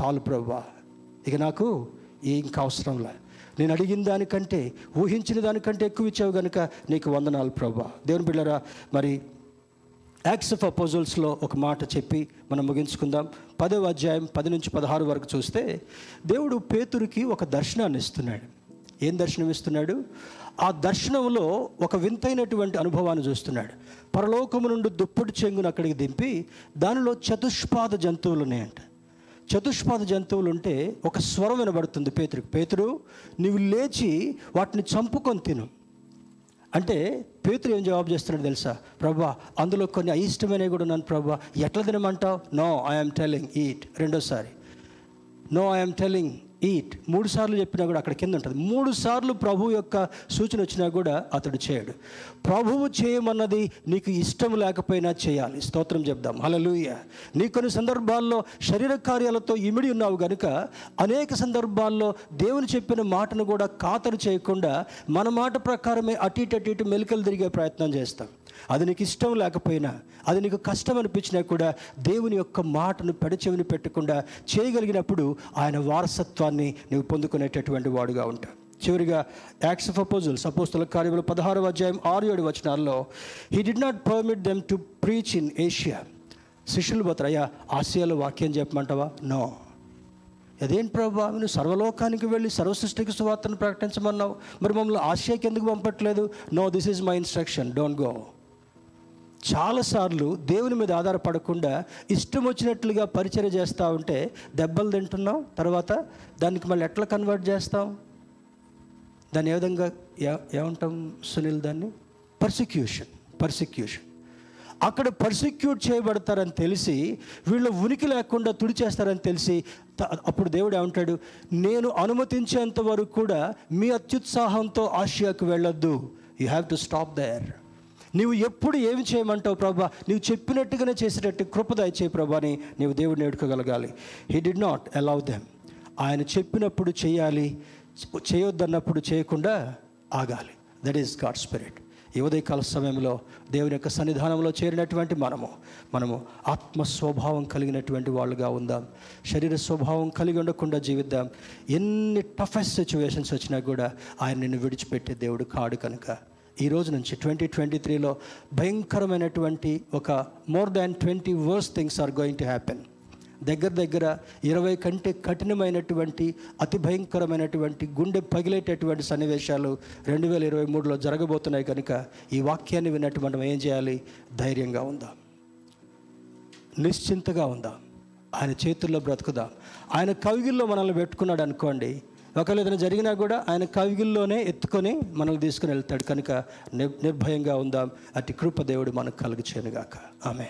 Speaker 1: చాలు ప్రభా ఇక నాకు ఇంకా అవసరం నేను అడిగిన దానికంటే ఊహించిన దానికంటే ఎక్కువ ఇచ్చావు కనుక నీకు వందనాలు ప్రభా. దేవుని బిళ్ళరా మరి యాక్ట్స్ ఆఫ్ అపోజల్స్లో ఒక మాట చెప్పి మనం ముగించుకుందాం. పదవ అధ్యాయం పది నుంచి పదహారు వరకు చూస్తే దేవుడు పేతురికి ఒక దర్శనాన్ని ఇస్తున్నాడు. ఏం దర్శనం ఇస్తున్నాడు? ఆ దర్శనంలో ఒక వింతైనటువంటి అనుభవాన్ని చూస్తున్నాడు. పరలోకము నుండి దుప్పటి చెంగును అక్కడికి దింపి దానిలో చతుష్పాద జంతువులు ఉన్నాయంట. చతుష్పాద జంతువులు ఉంటే ఒక స్వరం వినబడుతుంది పేతురికి. పేతురు నీవు లేచి వాటిని చంపుకొని తిను. అంటే పేతురు ఏం జవాబు చేస్తున్నాడు తెలుసా? ప్రభా అందులో కొన్ని అయిష్టమైనవి కూడా ఉన్నాను ప్రభా. ఎట్లా తినమంటావు? No I'm telling eat. రెండోసారి. నో ఐఎమ్ టెలింగ్ ఈట్ మూడు సార్లు చెప్పినా కూడా అక్కడ కింద ఉంటుంది. మూడు సార్లు ప్రభు యొక్క సూచన వచ్చినా కూడా అతడు చేయడు. ప్రభువు చేయమన్నది నీకు ఇష్టం లేకపోయినా చేయాలి. స్తోత్రం చెప్దాం. హలలుయ నీ కొన్ని సందర్భాల్లో శరీర కార్యాలతో ఇమిడి ఉన్నావు గనుక అనేక సందర్భాల్లో దేవుని చెప్పిన మాటను కూడా ఖాతరు చేయకుండా మన మాట ప్రకారమే అటు ఇటు అటు ఇటు మెలికలు తిరిగే ప్రయత్నం చేస్తాం. అది నీకు ఇష్టం లేకపోయినా అది నీకు కష్టం అనిపించినా కూడా దేవుని యొక్క మాటను పెడచెవిని పెట్టకుండా చేయగలిగినప్పుడు ఆయన వారసత్వాన్ని నువ్వు పొందుకునేటటువంటి వాడుగా ఉంటావు. చివరిగా యాక్స్ ఆఫ్ అపోజల్స్ అపోస్తుల కార్యములు పదహారవ అధ్యాయం ఆరు ఏడు వచనాల్లో he did not permit them to preach in Asia శిష్యులు పోతారయ్యా ఆసియాలో వాక్యం చెప్పమంటావా? నో అదేంటి ప్రభా? నువ్వు సర్వలోకానికి వెళ్ళి సర్వసృష్టికి సువార్తను ప్రకటించమన్నావు. మరి మమ్మల్ని ఆసియాకి ఎందుకు పంపట్లేదు? No this is my instruction don't go చాలాసార్లు దేవుని మీద ఆధారపడకుండా ఇష్టం వచ్చినట్లుగా పరిచయం చేస్తూ ఉంటే దెబ్బలు తింటున్నాం తర్వాత దానికి మళ్ళీ ఎట్లా కన్వర్ట్ చేస్తాం? దాన్ని ఏ విధంగా ఏమంటాం సునీల్ దాన్ని? పర్సిక్యూషన్ పర్సిక్యూషన్ అక్కడ పర్సిక్యూట్ చేయబడతారని తెలిసి వీళ్ళ ఉనికి లేకుండా తుడిచేస్తారని తెలిసి అప్పుడు దేవుడు ఏమంటాడు? నేను అనుమతించేంత వరకు కూడా మీ అత్యుత్సాహంతో ఆసియాకు వెళ్ళొద్దు. You have to stop there నీవు ఎప్పుడు ఏమి చేయమంటావు ప్రభా? నీవు చెప్పినట్టుగానే చేసేటట్టు కృప దయచేయి ప్రభా అని నీవు దేవుడిని ఎడుకోగలగాలి he did not allow them ఆయన చెప్పినప్పుడు చేయాలి చేయొద్దన్నప్పుడు చేయకుండా ఆగాలి. దట్ ఈస్ గాడ్ స్పిరిట్ ఈ ఉదయకాల సమయంలో దేవుని యొక్క సన్నిధానంలో చేరినటువంటి మనము మనము ఆత్మ స్వభావం కలిగినటువంటి వాళ్ళుగా ఉందాం. శరీర స్వభావం కలిగి ఉండకుండా జీవిద్దాం. ఎన్ని టఫెస్ట్ సిచ్యువేషన్స్ వచ్చినా కూడా ఆయన నిన్ను విడిచిపెట్టే దేవుడు కాడు కనుక. ఈ రోజు నుంచి ట్వంటీ ట్వంటీ త్రీలో భయంకరమైనటువంటి ఒక more than twenty verse things are going to happen. దగ్గర దగ్గర ఇరవై కంటే కఠినమైనటువంటి అతి భయంకరమైనటువంటి గుండె పగిలేటటువంటి సన్నివేశాలు రెండు వేల ఇరవై మూడులో జరగబోతున్నాయి కనుక ఈ వాక్యాన్ని విన్నట్టు మనం ఏం చేయాలి? ధైర్యంగా ఉందాం. నిశ్చింతగా ఉందాం. ఆయన చేతుల్లో బ్రతుకుదాం. ఆయన కవిగిల్లో మనల్ని పెట్టుకున్నాడు అనుకోండి ఒకవేళ ఏదైనా జరిగినా కూడా ఆయన కవిగిల్లోనే ఎత్తుకొని మనల్ని తీసుకుని వెళ్తాడు. కనుక నిర్భయంగా ఉందాం. అతి కృప దేవుడు మనకు కలుగు చేయనుగాక ఆమె